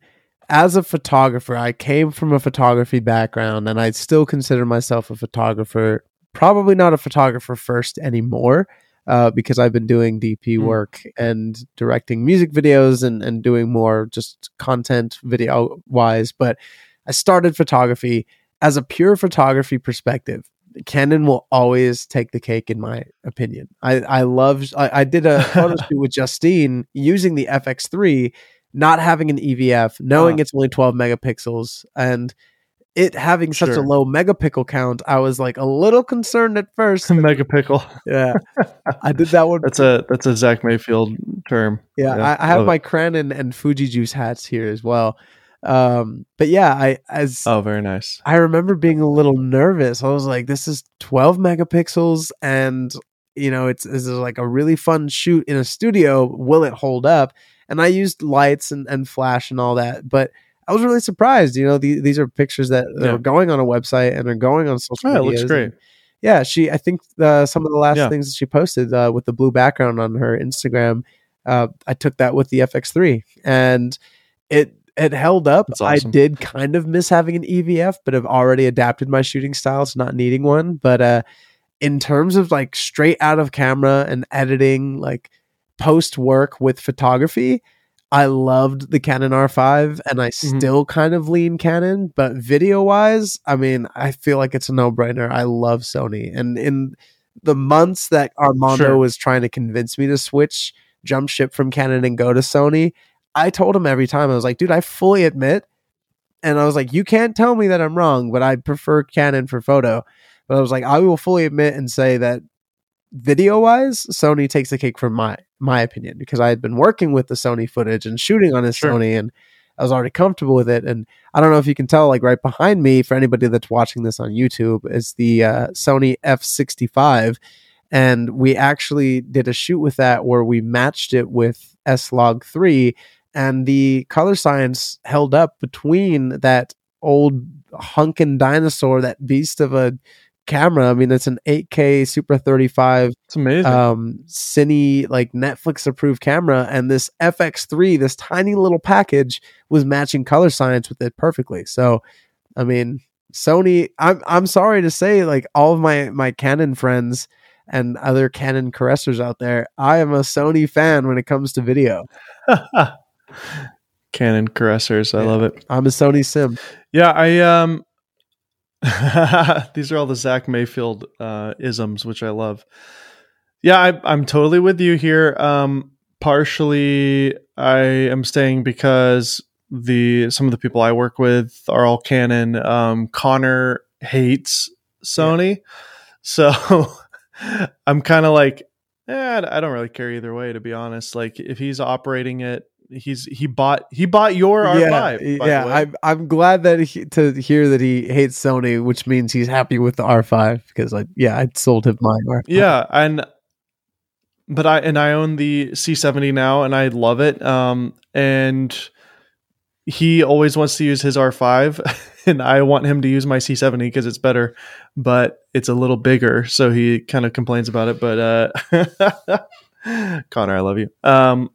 As a photographer, I came from a photography background and I still consider myself a photographer. Probably not a photographer first anymore, uh, because I've been doing DP Mm. work and directing music videos and, and doing more just content video wise. But I started photography as a pure photography perspective. Canon will always take the cake, in my opinion. I I love. I, I did a photo shoot with Justine using the FX3, not having an EVF, knowing Ah. it's only 12 megapixels, and it having such a low megapixel count. I was like a little concerned at first. Megapickle. yeah, I did that one. That's a that's a Zach Mayfield term. Yeah, Yeah, I, I have my Cranon and Fuji Juice hats here as well. Um, but yeah, I as Oh, very nice. I remember being a little nervous. I was like, this is 12 megapixels and you know, it's this is like a really fun shoot in a studio. Will it hold up? And I used lights and, and flash and all that, but I was really surprised. You know, the, these are pictures that, Yeah. are going on a website and are going on social Oh, it media. looks great. Yeah, she. I think uh, some of the last Yeah. things that she posted uh, with the blue background on her Instagram, uh, I took that with the FX3, and it it held up. Awesome. I did kind of miss having an EVF, but I've already adapted my shooting style to not needing one. But uh, in terms of like straight out of camera and editing, like post work with photography. I loved the Canon R5 and I Mhm. still kind of lean Canon, but video wise, I mean, I feel like it's a no brainer. I love Sony. And in the months that Armando Sure. was trying to convince me to switch, jump ship from Canon and go to Sony, I told him every time, I was like, dude, I fully admit. And I was like, you can't tell me that I'm wrong, but I prefer Canon for photo. But I was like, I will fully admit and say that video wise, Sony takes the cake from my my opinion because I had been working with the Sony footage and shooting on a Sure. Sony and I was already comfortable with it. And I don't know if you can tell, like right behind me, for anybody that's watching this on YouTube, is the uh, Sony F65. And we actually did a shoot with that where we matched it with S Log 3 and the color science held up between that old hunkin dinosaur, that beast of a camera. I mean, it's an 8K Super 35 It's amazing. um cine like netflix approved camera and this fx3 this tiny little package was matching color science with it perfectly so i mean sony i'm i'm sorry to say like all of my my canon friends and other canon caressers out there i am a sony fan when it comes to video Canon caressers. I Yeah. love it. i'm a sony sim Yeah, I um these are all the Zach Mayfield uh isms, which I love. Yeah, I I'm totally with you here. Um partially I am staying because the some of the people I work with are all Canon. Um Connor hates Sony. So I'm kind of like eh, I don't really care either way to be honest. Like if he's operating it he's he bought he bought your R5 yeah, by the yeah. I'm I'm glad that he, to hear that he hates Sony, which means he's happy with the R5 because like yeah, I sold him my R5. yeah and but i and i own the c70 now and i love it um and he always wants to use his r5 and i want him to use my c70 because it's better but it's a little bigger so he kind of complains about it but uh connor i love you um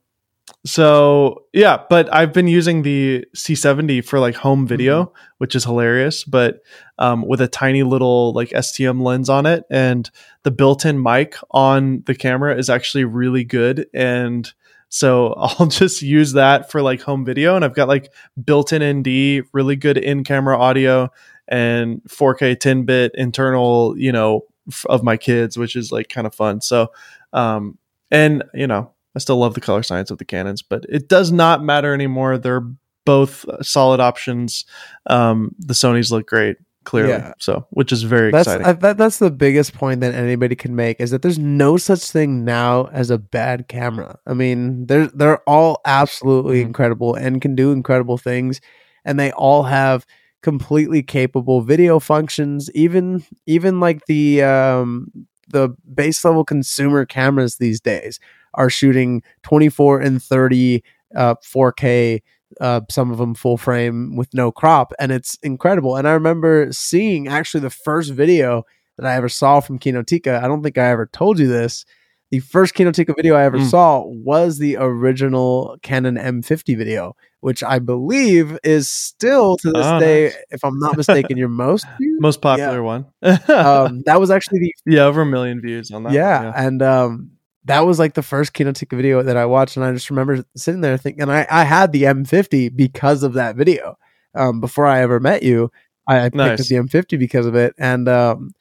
so yeah but i've been using the c70 for like home video which is hilarious but um, with a tiny little like stm lens on it and the built-in mic on the camera is actually really good and So I'll just use that for like home video. And I've got like built in ND, really good in camera audio, and 4K 10 bit internal, you know, f- of my kids, which is like kind of fun. So, um, and you know, I still love the color science of the Canons, but it does not matter anymore. They're both solid options. Um, the Sony's look great clearly. Yeah. So, which is very That's exciting. I, that, that's the biggest point that anybody can make is that there's no such thing now as a bad camera. I mean, they're they're all absolutely Mhm. incredible and can do incredible things, and they all have completely capable video functions. Even even like the um, the base level consumer cameras these days are shooting 24 and 30 uh, 4K uh, some of them full frame with no crop, and it's incredible. And I remember seeing actually the first video that I ever saw from Kinotika. I don't think I ever told you this. The first Kinotika video I ever Mm. saw was the original Canon M50 video, which I believe is still to this Oh, day, nice. if I'm not mistaken, your most viewed. Most popular one. Um, that was actually the yeah, over a million views on that. yeah, one, and um, that was like the first Kinotika video that I watched, and I just remember sitting there thinking, and I, I had the M50 because of that video. Um, before I ever met you, I, I picked up the M50 because of it, and um,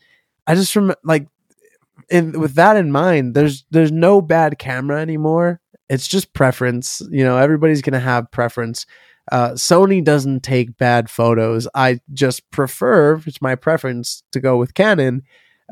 I just remember like, in with that in mind, there's there's no bad camera anymore. It's just preference. You know, everybody's gonna have preference. Uh, Sony doesn't take bad photos. I just prefer, it's my preference to go with Canon.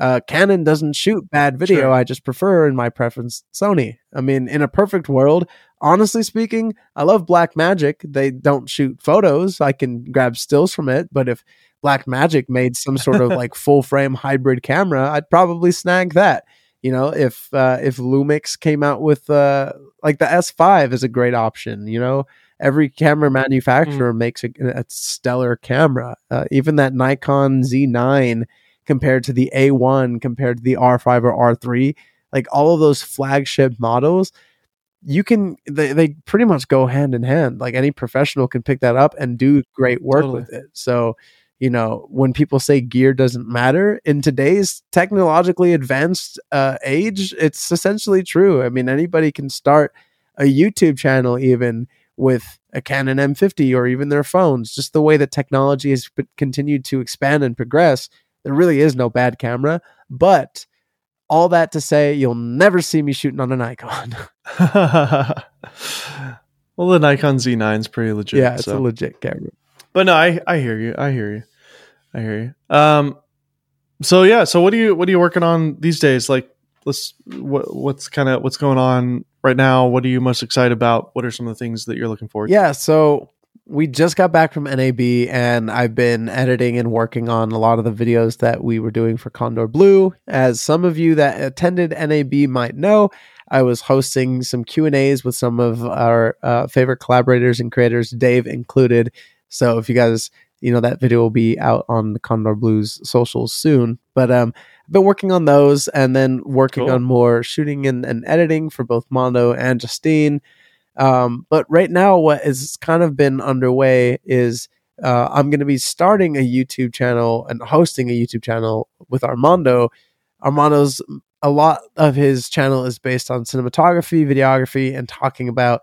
Uh, Canon doesn't shoot bad video. Sure. I just prefer, in my preference, Sony. I mean, in a perfect world, honestly speaking, I love Black Magic. They don't shoot photos. I can grab stills from it, but if Black Magic made some sort of like full frame hybrid camera, I'd probably snag that. You know, if uh, if Lumix came out with uh, like the S5 is a great option. You know, every camera manufacturer makes a, a stellar camera. Uh, even that Nikon Z9 compared to the A1, compared to the R5 or R3, like all of those flagship models, you can they, they pretty much go hand in hand. Like any professional can pick that up and do great work Totally. with it. So, you know, when people say gear doesn't matter in today's technologically advanced uh, age, it's essentially true. I mean, anybody can start a YouTube channel even with a Canon M50 or even their phones. Just the way that technology has continued to expand and progress, there really is no bad camera. But all that to say, you'll never see me shooting on an Nikon. well, the Nikon Z9 is pretty legit. yeah, it's so. a legit camera. but no, I I hear you. I hear you. I hear you. Um, so yeah, so what are you what are you working on these days? Like, let's what what's kind of what's going on right now? What are you most excited about? What are some of the things that you're looking forward? Yeah, so we just got back from NAB and I've been editing and working on a lot of the videos that we were doing for Condor Blue. As some of you that attended NAB might know, I was hosting some Q&As with some of our uh, favorite collaborators and creators, Dave included. So if you guys, you know, that video will be out on the Condor Blues socials soon. But um I've been working on those and then working Cool. on more shooting and, and editing for both Mondo and Justine. Um, but right now, what has kind of been underway is uh, I'm going to be starting a YouTube channel and hosting a YouTube channel with Armando. Armando's a lot of his channel is based on cinematography, videography, and talking about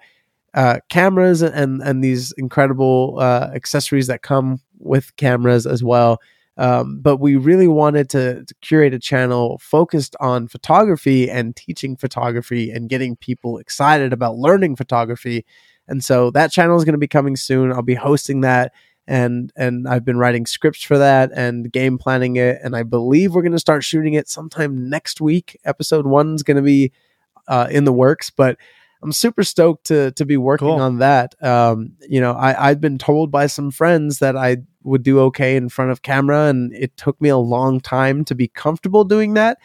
uh, cameras and and these incredible uh, accessories that come with cameras as well. Um, but we really wanted to, to curate a channel focused on photography and teaching photography and getting people excited about learning photography. And so that channel is going to be coming soon. I'll be hosting that and and I've been writing scripts for that and game planning it and I believe we're going to start shooting it sometime next week. Episode 1 is going to be uh, in the works, but I'm super stoked to to be working Cool. on that. Um, you know, I I've been told by some friends that I would do okay in front of camera, and it took me a long time to be comfortable doing that.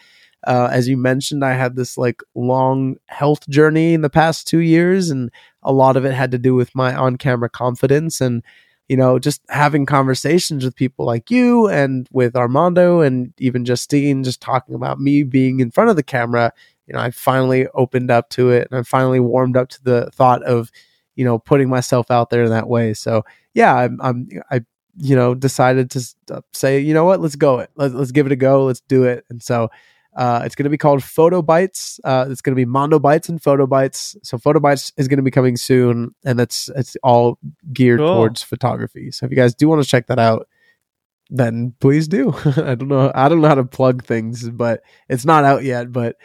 Uh, as you mentioned, I had this like long health journey in the past two years, and a lot of it had to do with my on camera confidence and you know just having conversations with people like you and with Armando and even Justine, just talking about me being in front of the camera you know, I finally opened up to it and I finally warmed up to the thought of, you know, putting myself out there in that way. So yeah, I'm, I'm I, you know, decided to uh, say, you know what, let's go it. Let's, let's give it a go. Let's do it. And so, Uh, it's going to be called Photo Bites. Uh, it's going to be Mondo Bites and Photo Bites. So Photo Bites is going to be coming soon, and that's it's all geared Cool. towards photography. So if you guys do want to check that out, then please do. I don't know. I don't know how to plug things, but it's not out yet. But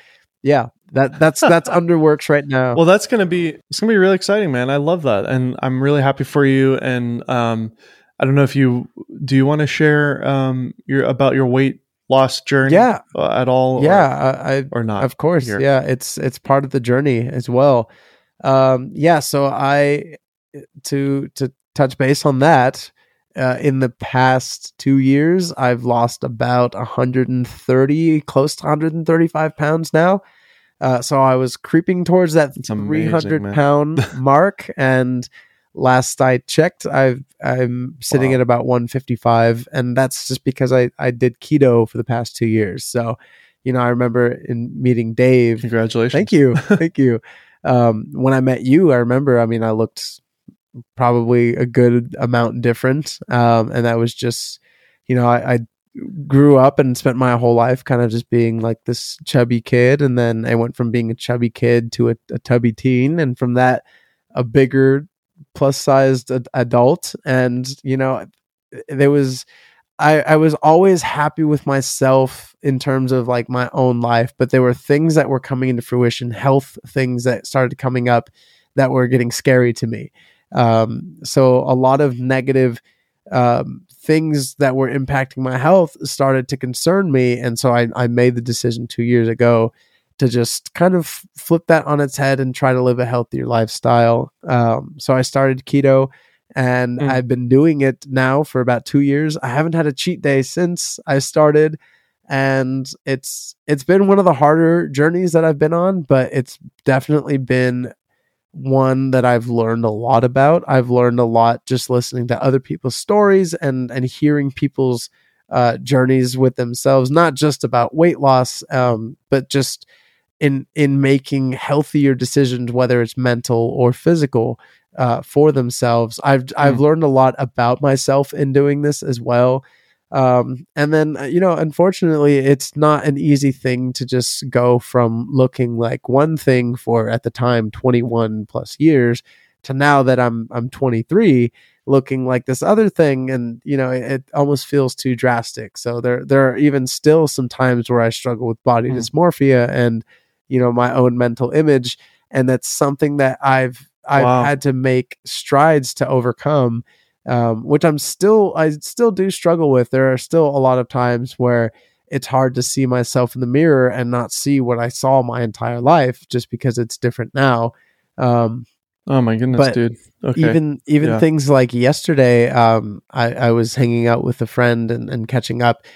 yeah, that that's that's under works right now. Well, that's gonna be it's gonna be really exciting, man. I love that, and I'm really happy for you. And um, I don't know if you do you want to share um your about your weight loss journey, Yeah. uh, at all, or- yeah, I, I or, not? of course here. yeah it's it's part of the journey as well um yeah so i to to touch base on that uh, in the past two years i've lost about 130 close to 135 pounds now uh, so i was creeping towards that three hundred pound mark and last i checked i've i'm sitting Wow. at about 155 and that's just because i i did keto for the past two years so you know i remember in meeting dave Congratulations. Thank you. Thank you. Um, when I met you, I remember, I mean, I looked probably a good amount different. Um, and that was just, you know, I, I grew up and spent my whole life kind of just being like this chubby kid. And then I went from being a chubby kid to a, a tubby teen. And from that, a bigger plus sized ad- adult. And, you know, there was, I, I was always happy with myself in terms of like my own life, but there were things that were coming into fruition, health things that started coming up that were getting scary to me. Um, so a lot of negative um, things that were impacting my health started to concern me, and so I, I made the decision two years ago to just kind of flip that on its head and try to live a healthier lifestyle. Um, so I started keto and Mm. I've been doing it now for about two years. I haven't had a cheat day since I started, and it's it's been one of the harder journeys that I've been on, but it's definitely been one that I've learned a lot about. I've learned a lot just listening to other people's stories and and hearing people's uh, journeys with themselves, not just about weight loss, um, but just in in making healthier decisions, whether it's mental or physical uh, for themselves. I've I've learned a lot about myself in doing this as well. Um, and then uh, you know, unfortunately, it's not an easy thing to just go from looking like one thing for at the time 21 plus years to now that I'm I'm 23 looking like this other thing and you know it, it almost feels too drastic so there there are even still some times where I struggle with body Mm. dysmorphia and you know my own mental image and that's something that I've I've Wow. had to make strides to overcome um, which I'm still I still do struggle with there are still a lot of times where it's hard to see myself in the mirror and not see what I saw my entire life just because it's different now um, Oh my goodness, But dude. Okay. even even Yeah. things like yesterday um i i was hanging out with a friend and, and catching up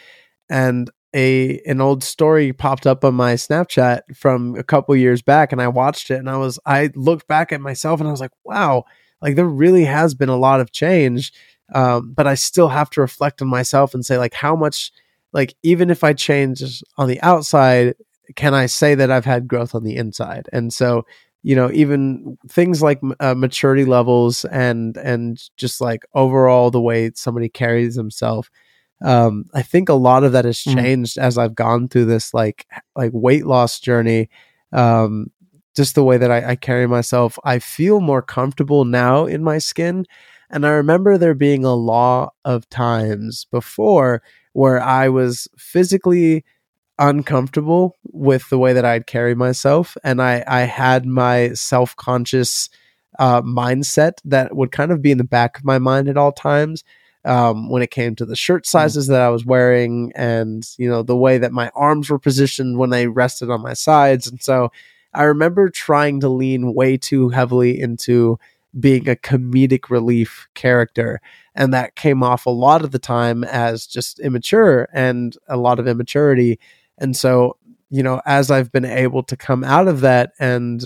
and a an old story popped up on my snapchat from a couple years back and i watched it and i was i looked back at myself and i was like wow like there really has been a lot of change um but i still have to reflect on myself and say like how much like even if i change on the outside can i say that i've had growth on the inside and so you know even things like uh, maturity levels and and just like overall the way somebody carries themselves um i think a lot of that has Mhm. changed as i've gone through this like like weight loss journey um just the way that I, I carry myself i feel more comfortable now in my skin. And i remember there being a lot of times before where i was physically uncomfortable with the way that I'd carry myself, and I I had my self conscious uh, mindset that would kind of be in the back of my mind at all times. Um, when it came to the shirt sizes that I was wearing, and you know the way that my arms were positioned when they rested on my sides, and so I remember trying to lean way too heavily into being a comedic relief character and that came off a lot of the time as just immature and a lot of immaturity. And so, you know, as I've been able to come out of that and,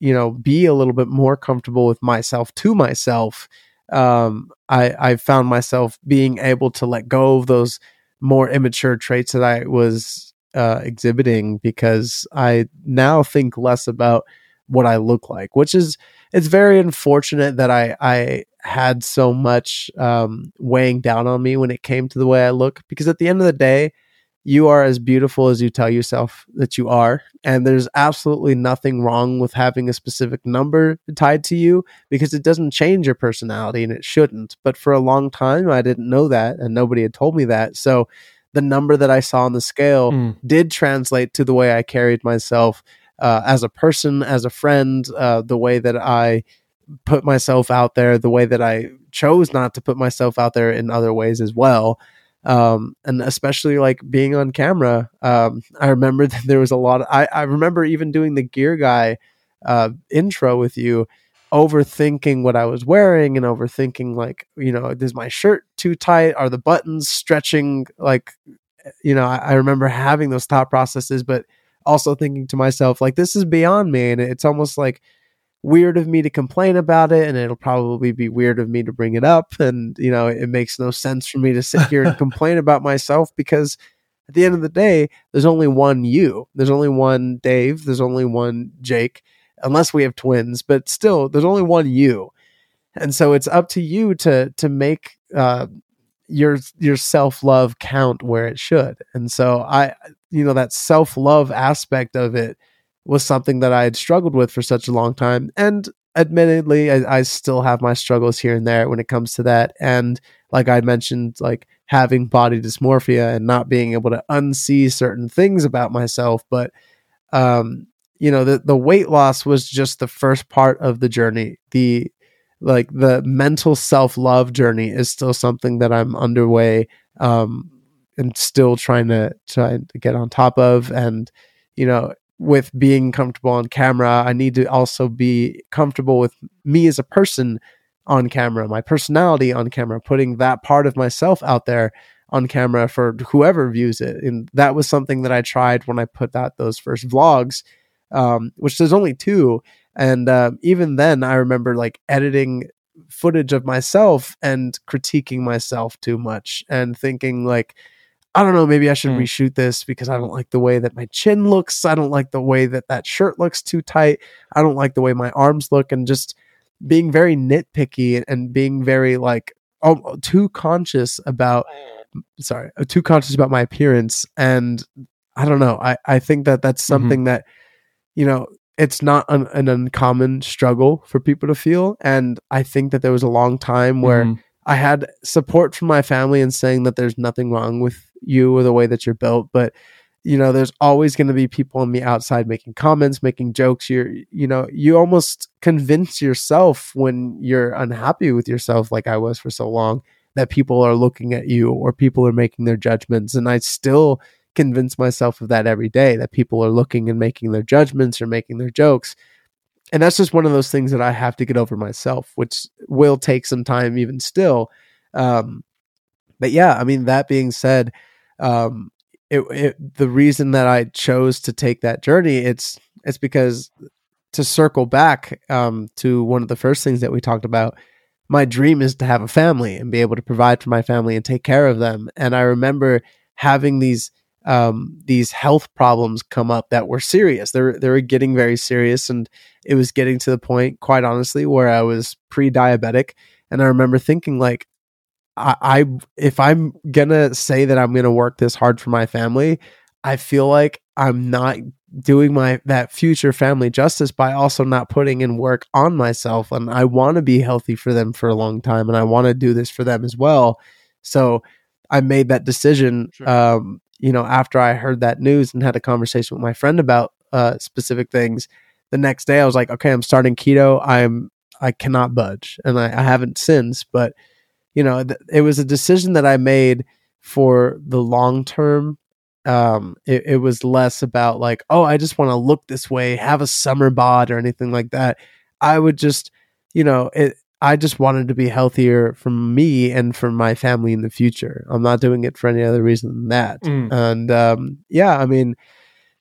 you know, be a little bit more comfortable with myself to myself, um, I, I found myself being able to let go of those more immature traits that I was uh, exhibiting because I now think less about what I look like, which is it's very unfortunate that I I had so much um, weighing down on me when it came to the way I look because at the end of the day, you are as beautiful as you tell yourself that you are. And there's absolutely nothing wrong with having a specific number tied to you because it doesn't change your personality and it shouldn't. But for a long time, I didn't know that and nobody had told me that. So the number that I saw on the scale mm. did translate to the way I carried myself uh, as a person, as a friend, uh, the way that I put myself out there, the way that I chose not to put myself out there in other ways as well um, and especially like being on camera. Um, I remember that there was a lot. Of, I I remember even doing the gear guy uh, intro with you, overthinking what I was wearing and overthinking like you know is my shirt too tight? Are the buttons stretching? Like you know, I, I remember having those thought processes, but also thinking to myself like this is beyond me, and it's almost like weird of me to complain about it and it'll probably be weird of me to bring it up and you know it makes no sense for me to sit here and complain about myself because at the end of the day there's only one you there's only one dave there's only one jake unless we have twins but still there's only one you and so it's up to you to to make uh, your your self-love count where it should and so i you know that self-love aspect of it was something that I had struggled with for such a long time. And admittedly, I, I, still have my struggles here and there when it comes to that. And like I mentioned, like having body dysmorphia and not being able to unsee certain things about myself. But, um, you know, the, the weight loss was just the first part of the journey. The, like the mental self love journey is still something that I'm underway, um, and still trying to try to get on top of. And, you know, with being comfortable on camera. I need to also be comfortable with me as a person on camera, my personality on camera, putting that part of myself out there on camera for whoever views it. And that was something that I tried when I put out those first vlogs, um, which there's only two. And uh, even then, I remember like editing footage of myself and critiquing myself too much and thinking like, I don't know, maybe I should mm. reshoot this because I don't like the way that my chin looks. I don't like the way that that shirt looks too tight. I don't like the way my arms look and just being very nitpicky and being very like oh, too conscious about sorry, too conscious about my appearance and I don't know. I I think that that's mm-hmm. something mm-hmm. that you know, it's not an, an, uncommon struggle for people to feel and I think that there was a long time where mm-hmm. I had support from my family in saying that there's nothing wrong with you or the way that you're built, but you know, there's always going to be people on the outside making comments, making jokes. You're, you know, you almost convince yourself when you're unhappy with yourself, like I was for so long, that people are looking at you or people are making their judgments. And I still convince myself of that every day that people are looking and making their judgments or making their jokes. And that's just one of those things that I have to get over myself, which will take some time even still. Um, but yeah, I mean, that being said, um, it, it, the reason that I chose to take that journey, it's it's because to circle back um, to one of the first things that we talked about, my dream is to have a family and be able to provide for my family and take care of them. And I remember having these um, these health problems come up that were serious. They were, they were getting very serious, and it was getting to the point, quite honestly, where I was pre-diabetic. And I remember thinking, like, I, I if I'm gonna say that I'm gonna work this hard for my family, I feel like I'm not doing my that future family justice by also not putting in work on myself and I want to be healthy for them for a long time and I want to do this for them as well. So I made that decision sure. um, you know after I heard that news and had a conversation with my friend about uh, specific things. The next day I was like, okay, I'm starting keto. I'm I cannot budge and I, I haven't since, but you know, th- it was a decision that I made for the long term. Um, it, it was less about like, oh, I just want to look this way, have a summer bod or anything like that. I would just, you know, it, I just wanted to be healthier for me and for my family in the future. I'm not doing it for any other reason than that. Mm. And um, yeah, I mean,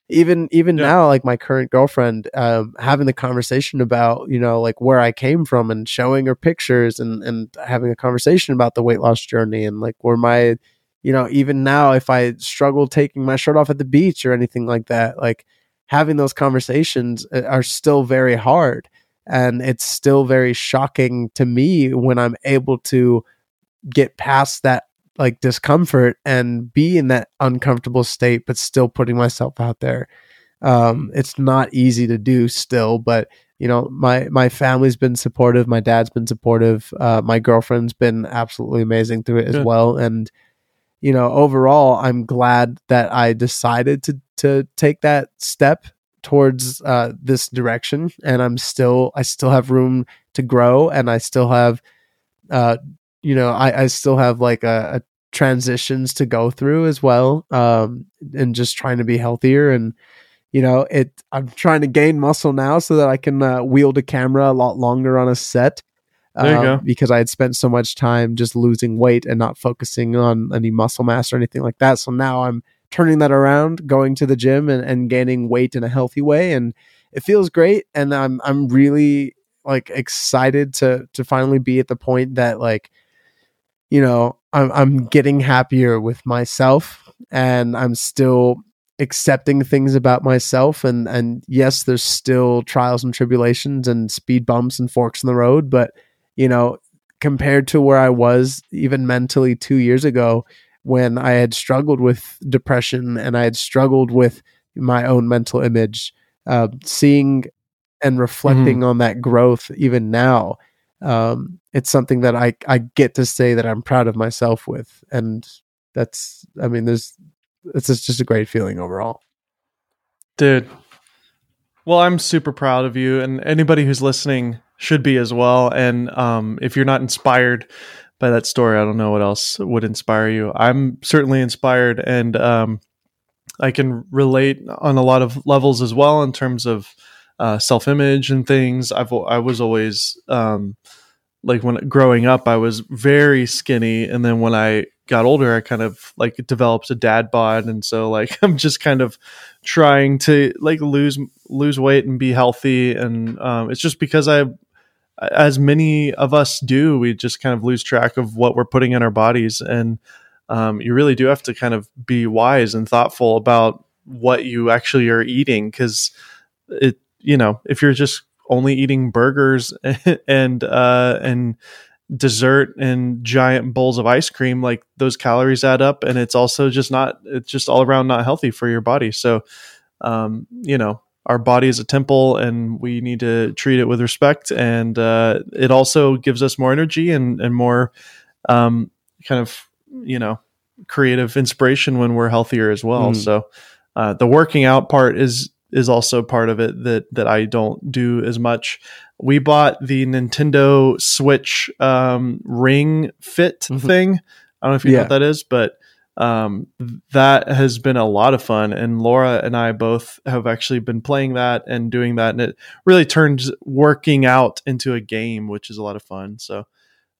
even even yeah. now like my current girlfriend um, having the conversation about you know like where i came from and showing her pictures and and having a conversation about the weight loss journey and like where my you know even now if i struggle taking my shirt off at the beach or anything like that like having those conversations uh, are still very hard and it's still very shocking to me when i'm able to get past that like discomfort and be in that uncomfortable state but still putting myself out there. Um it's not easy to do still but you know my my family's been supportive. My dad's been supportive. Uh my girlfriend's been absolutely amazing through it as Good. well. And you know overall i'm glad that i decided to to take that step towards uh this direction and i'm still i still have room to grow and i still have uh you know i i still have like a, a transitions to go through as well um and just trying to be healthier and you know it i'm trying to gain muscle now so that i can uh, wield a camera a lot longer on a set um, because i had spent so much time just losing weight and not focusing on any muscle mass or anything like that. So now i'm turning that around going to the gym and, and gaining weight in a healthy way and it feels great and i'm i'm really like excited to to finally be at the point that like you know i'm i'm getting happier with myself and i'm still accepting things about myself and and yes there's still trials and tribulations and speed bumps and forks in the road but you know compared to where i was even mentally 2 years ago when i had struggled with depression and i had struggled with my own mental image uh, seeing and reflecting on that growth even now um, it's something that I, I get to say that I'm proud of myself with. And that's, I mean, there's, it's just just a great feeling overall. Dude. Well, I'm super proud of you and anybody who's listening should be as well. And um, if you're not inspired by that story, I don't know what else would inspire you. I'm certainly inspired and um, I can relate on a lot of levels as well in terms of uh, self-image and things. I've I was always um, like when growing up, I was very skinny, and then when I got older, I kind of like developed a dad bod, and so like I'm just kind of trying to like lose lose weight and be healthy, and um, it's just because I, as many of us do, we just kind of lose track of what we're putting in our bodies, and um, you really do have to kind of be wise and thoughtful about what you actually are eating because it you know if you're just only eating burgers and uh and dessert and giant bowls of ice cream like those calories add up. And it's also just not it's just all around not healthy for your body. So um you know our body is a temple and we need to treat it with respect and uh it also gives us more energy and and more um kind of you know creative inspiration when we're healthier as well Mm. so uh the working out part is is also part of it that that I don't do as much. We bought the Nintendo Switch um, Ring Fit Mhm. thing. I don't know if you know what that is, but um, that has been a lot of fun. And Laura and I both have actually been playing that and doing that, and it really turns working out into a game, which is a lot of fun. So,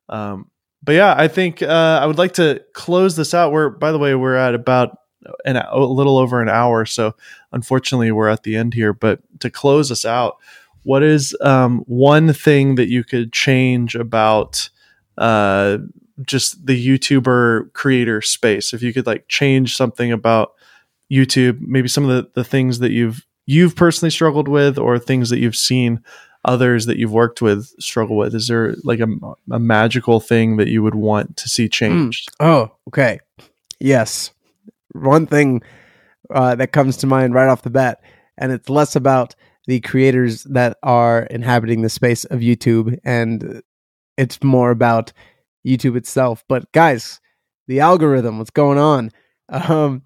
um, but yeah, I think uh, I would like to close this out. We're, by the way, we're at about an, a little over an hour, so unfortunately we're at the end here. But to close us out, what is um, one thing that you could change about uh, just the YouTuber creator space? If you could like change something about YouTube, maybe some of the, the things that you've you've personally struggled with, or things that you've seen others that you've worked with struggle with. Is there like a, a magical thing that you would want to see changed? Oh, okay. Yes. One thing uh, that comes to mind right off the bat, and it's less about the creators that are inhabiting the space of YouTube, and it's more about YouTube itself. But guys, the algorithm, what's going on? Um,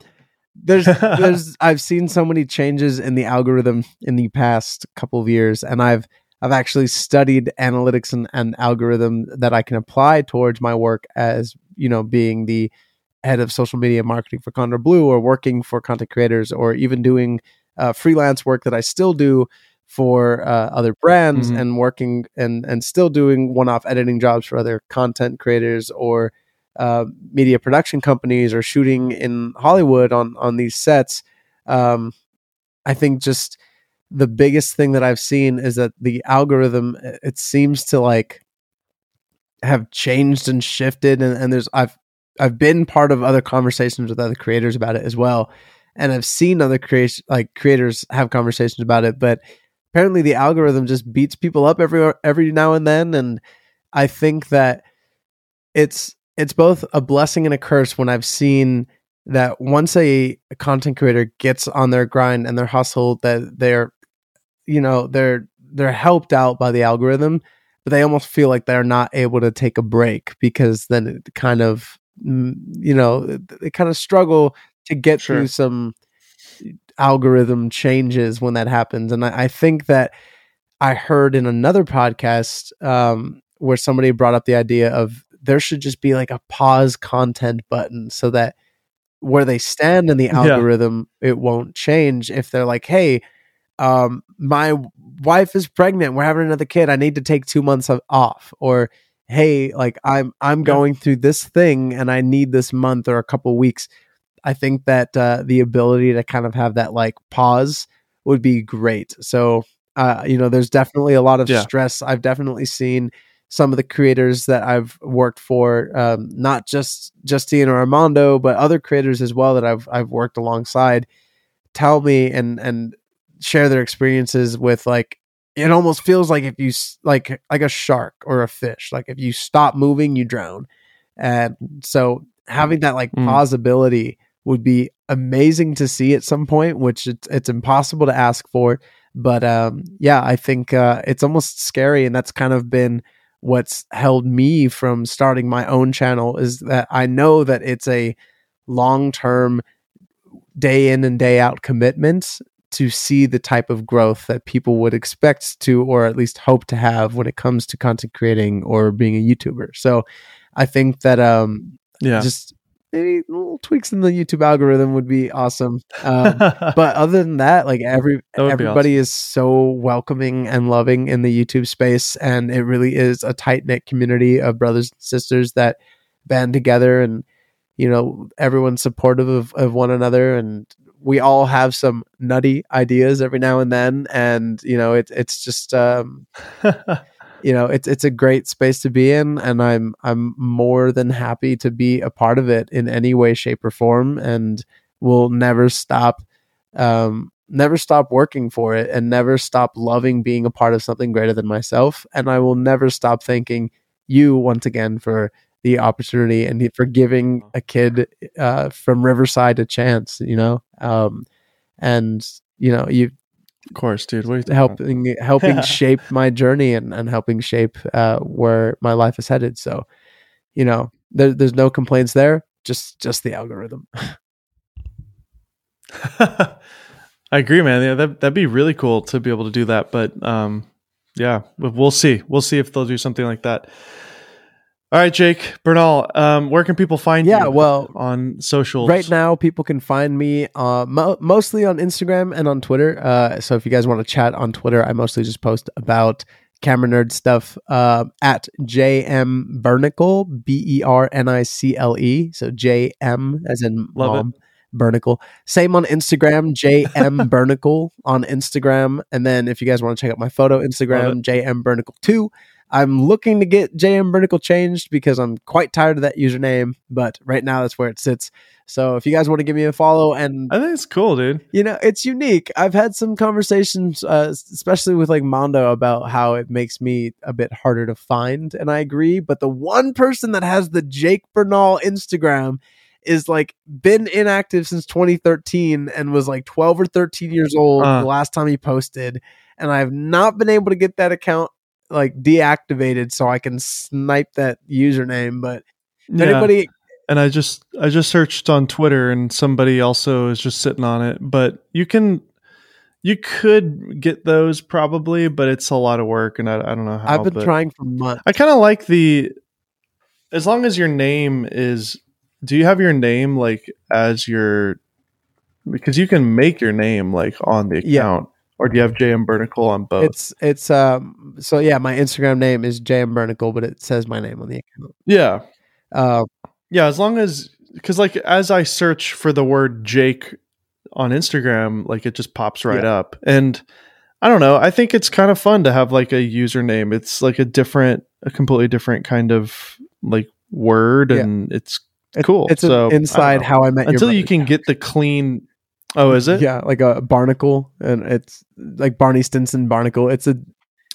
there's, there's, I've seen so many changes in the algorithm in the past couple of years, and I've, I've actually studied analytics and, and algorithm that I can apply towards my work as you know being the head of social media marketing for Condor Blue or working for content creators or even doing uh, freelance work that I still do for uh, other brands Mhm. and working and and still doing one-off editing jobs for other content creators or uh, media production companies or shooting in Hollywood on on these sets. Um, I think just the biggest thing that I've seen is that the algorithm it seems to like have changed and shifted and, and there's I've I've been part of other conversations with other creators about it as well. And I've seen other creation like creators have conversations about it, but apparently the algorithm just beats people up every every now and then. And I think that it's it's both a blessing and a curse when I've seen that once a, a content creator gets on their grind and their hustle that they're you know they're they're helped out by the algorithm but they almost feel like they're not able to take a break because then it kind of mm, you know they kind of struggle to get Sure. through some algorithm changes when that happens. And I, I think that i heard in another podcast um, where somebody brought up the idea of there should just be like a pause content button so that where they stand in the Yeah. algorithm it won't change if they're like hey um my wife is pregnant. We're having another kid. I need to take 2 months of, off. Or hey like i'm i'm Yeah. going through this thing and i need this month or a couple weeks i think that uh the ability to kind of have that like pause would be great so uh you know there's definitely a lot of Yeah. stress i've definitely seen some of the creators that I've worked for, um, not just Justine or Armando, but other creators as well that I've I've worked alongside, tell me and and share their experiences with like it almost feels like if you like like a shark or a fish, like if you stop moving, you drown, and so having that like Mm. possibility would be amazing to see at some point, which it's it's impossible to ask for. But um, yeah, I think uh, it's almost scary, and that's kind of been what's held me from starting my own channel is that I know that it's a long term, day in and day out commitment to see the type of growth that people would expect to, or at least hope to have when it comes to content creating or being a YouTuber. So I think that um, Yeah. just maybe little tweaks in the YouTube algorithm would be awesome. Um, but other than that, like every That would be everybody is so welcoming and loving in the YouTube space, and it really is a tight knit community of brothers and sisters that band together, and you know everyone's supportive of, of one another, and we all have some nutty ideas every now and then, and you know it, it's just um, you know it's it's a great space to be in and i'm i'm more than happy to be a part of it in any way shape or form and will never stop um never stop working for it and never stop loving being a part of something greater than myself and i will never stop thanking you once again for the opportunity and for giving a kid uh, from riverside a chance you know? Um and you know you of course, dude. What are you talking about? helping helping shape my journey and, and helping shape uh, where my life is headed. So, you know, there, there's no complaints there. Just just the algorithm. I agree, man. Yeah, that that'd be really cool to be able to do that. But um, yeah, we'll see. We'll see if they'll do something like that. All right, Jake Bernal. Um, where can people find Yeah, you well, on socials? right now people can find me uh, mo- mostly on Instagram and on Twitter. Uh, so if you guys want to chat on Twitter, I mostly just post about camera nerd stuff uh, at JM Bernicle, B E R N I C L E. So JM as in Love it. mom. Bernicle. Same on Instagram, JM Bernicle on Instagram. And then if you guys want to check out my photo, Instagram, JM Bernicle 2. I'm looking to get JM Bernicle changed because I'm quite tired of that username, but right now that's where it sits. So if you guys want to give me a follow and I think it's cool, dude. you know it's unique i've had some conversations uh, especially with like mondo about how it makes me a bit harder to find and i agree but the one person that has the jake bernal instagram is like been inactive since 2013 and was like 12 or 13 years old Uh. the last time he posted and i've not been able to get that account like deactivated so i can snipe that username but Yeah. anybody and I just I just searched on Twitter, and somebody also is just sitting on it. But you can you could get those probably, but it's a lot of work, and I, I don't know how. i've been trying for months I kind of like the as long as your name is. Do you have your name like as your because you can make your name like on the Yeah. Or do you have JM Bernicle on both? It's it's um so yeah, my Instagram name is JM Bernicle, but it says my name on the account. yeah, Uh, yeah. As long as because like as I search for the word Jake on Instagram, like it just pops right up, and I don't know. I think it's kind of fun to have like a username. It's like a different, a completely different kind of like word, Yeah. and it's it- cool. It's So, inside know. how I met until you can get the clean. Oh, is it? Yeah, like a barnacle, and it's like Barney Stinson barnacle. It's a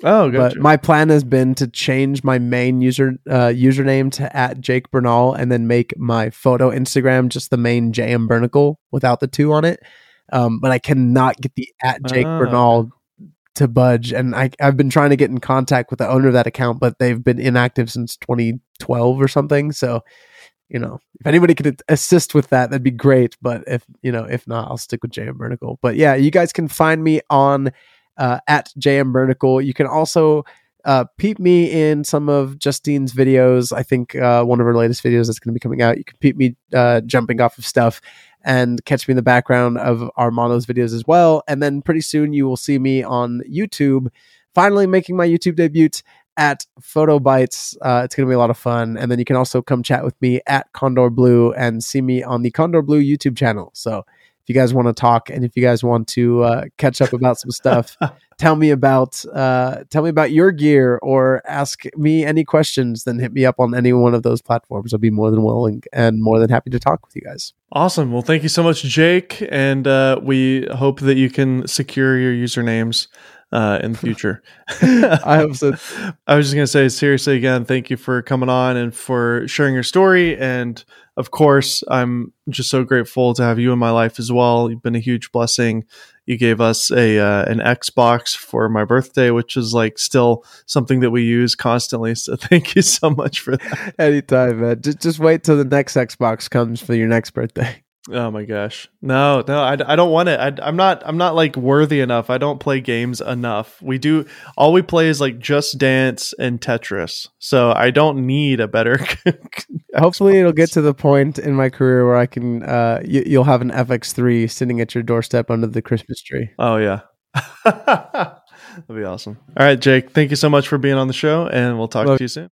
Oh, gotcha. But my plan has been to change my main user uh, username to at Jake Bernal and then make my photo Instagram just the main JM Bernicle without the two on it. Um, but I cannot get the at Jake Oh. Bernal to budge, and I, I've been trying to get in contact with the owner of that account, but they've been inactive since 2012 or something. So, you know, if anybody could assist with that, that'd be great. But if you know, if not, I'll stick with JM Bernicle. But yeah, you guys can find me on uh, at JM Bernicle. You can also uh, peep me in some of Justine's videos. I think uh, one of her latest videos that's going to be coming out. You can peep me uh, jumping off of stuff and catch me in the background of Armando's videos as well. And then pretty soon you will see me on YouTube, finally making my YouTube debut at Photo Bites. Uh, it's going to be a lot of fun. And then you can also come chat with me at Condor Blue and see me on the Condor Blue YouTube channel. So if you guys want to talk and if you guys want to uh, catch up about some stuff, tell me about uh, tell me about your gear or ask me any questions, then hit me up on any one of those platforms. I'll be more than willing and more than happy to talk with you guys. Awesome. Well, thank you so much, Jake. And uh, we hope that you can secure your usernames uh, in the future. I hope so. I was just going to say, seriously, again, thank you for coming on and for sharing your story. And of course, I'm just so grateful to have you in my life as well. You've been a huge blessing. You gave us a uh, an Xbox for my birthday, which is like still something that we use constantly. So thank you so much for that. Anytime, man. Just, just wait till the next Xbox comes for your next birthday. Oh my gosh. No, no, I, I don't want it. I, I'm not, I'm not like worthy enough. I don't play games enough. We do, all we play is like Just Dance and Tetris. So I don't need a better. Hopefully, it'll get to the point in my career where I can, uh, you, you'll have an FX3 sitting at your doorstep under the Christmas tree. oh yeah. That'd be awesome. All right, Jake, thank you so much for being on the show and we'll talk Love to you soon.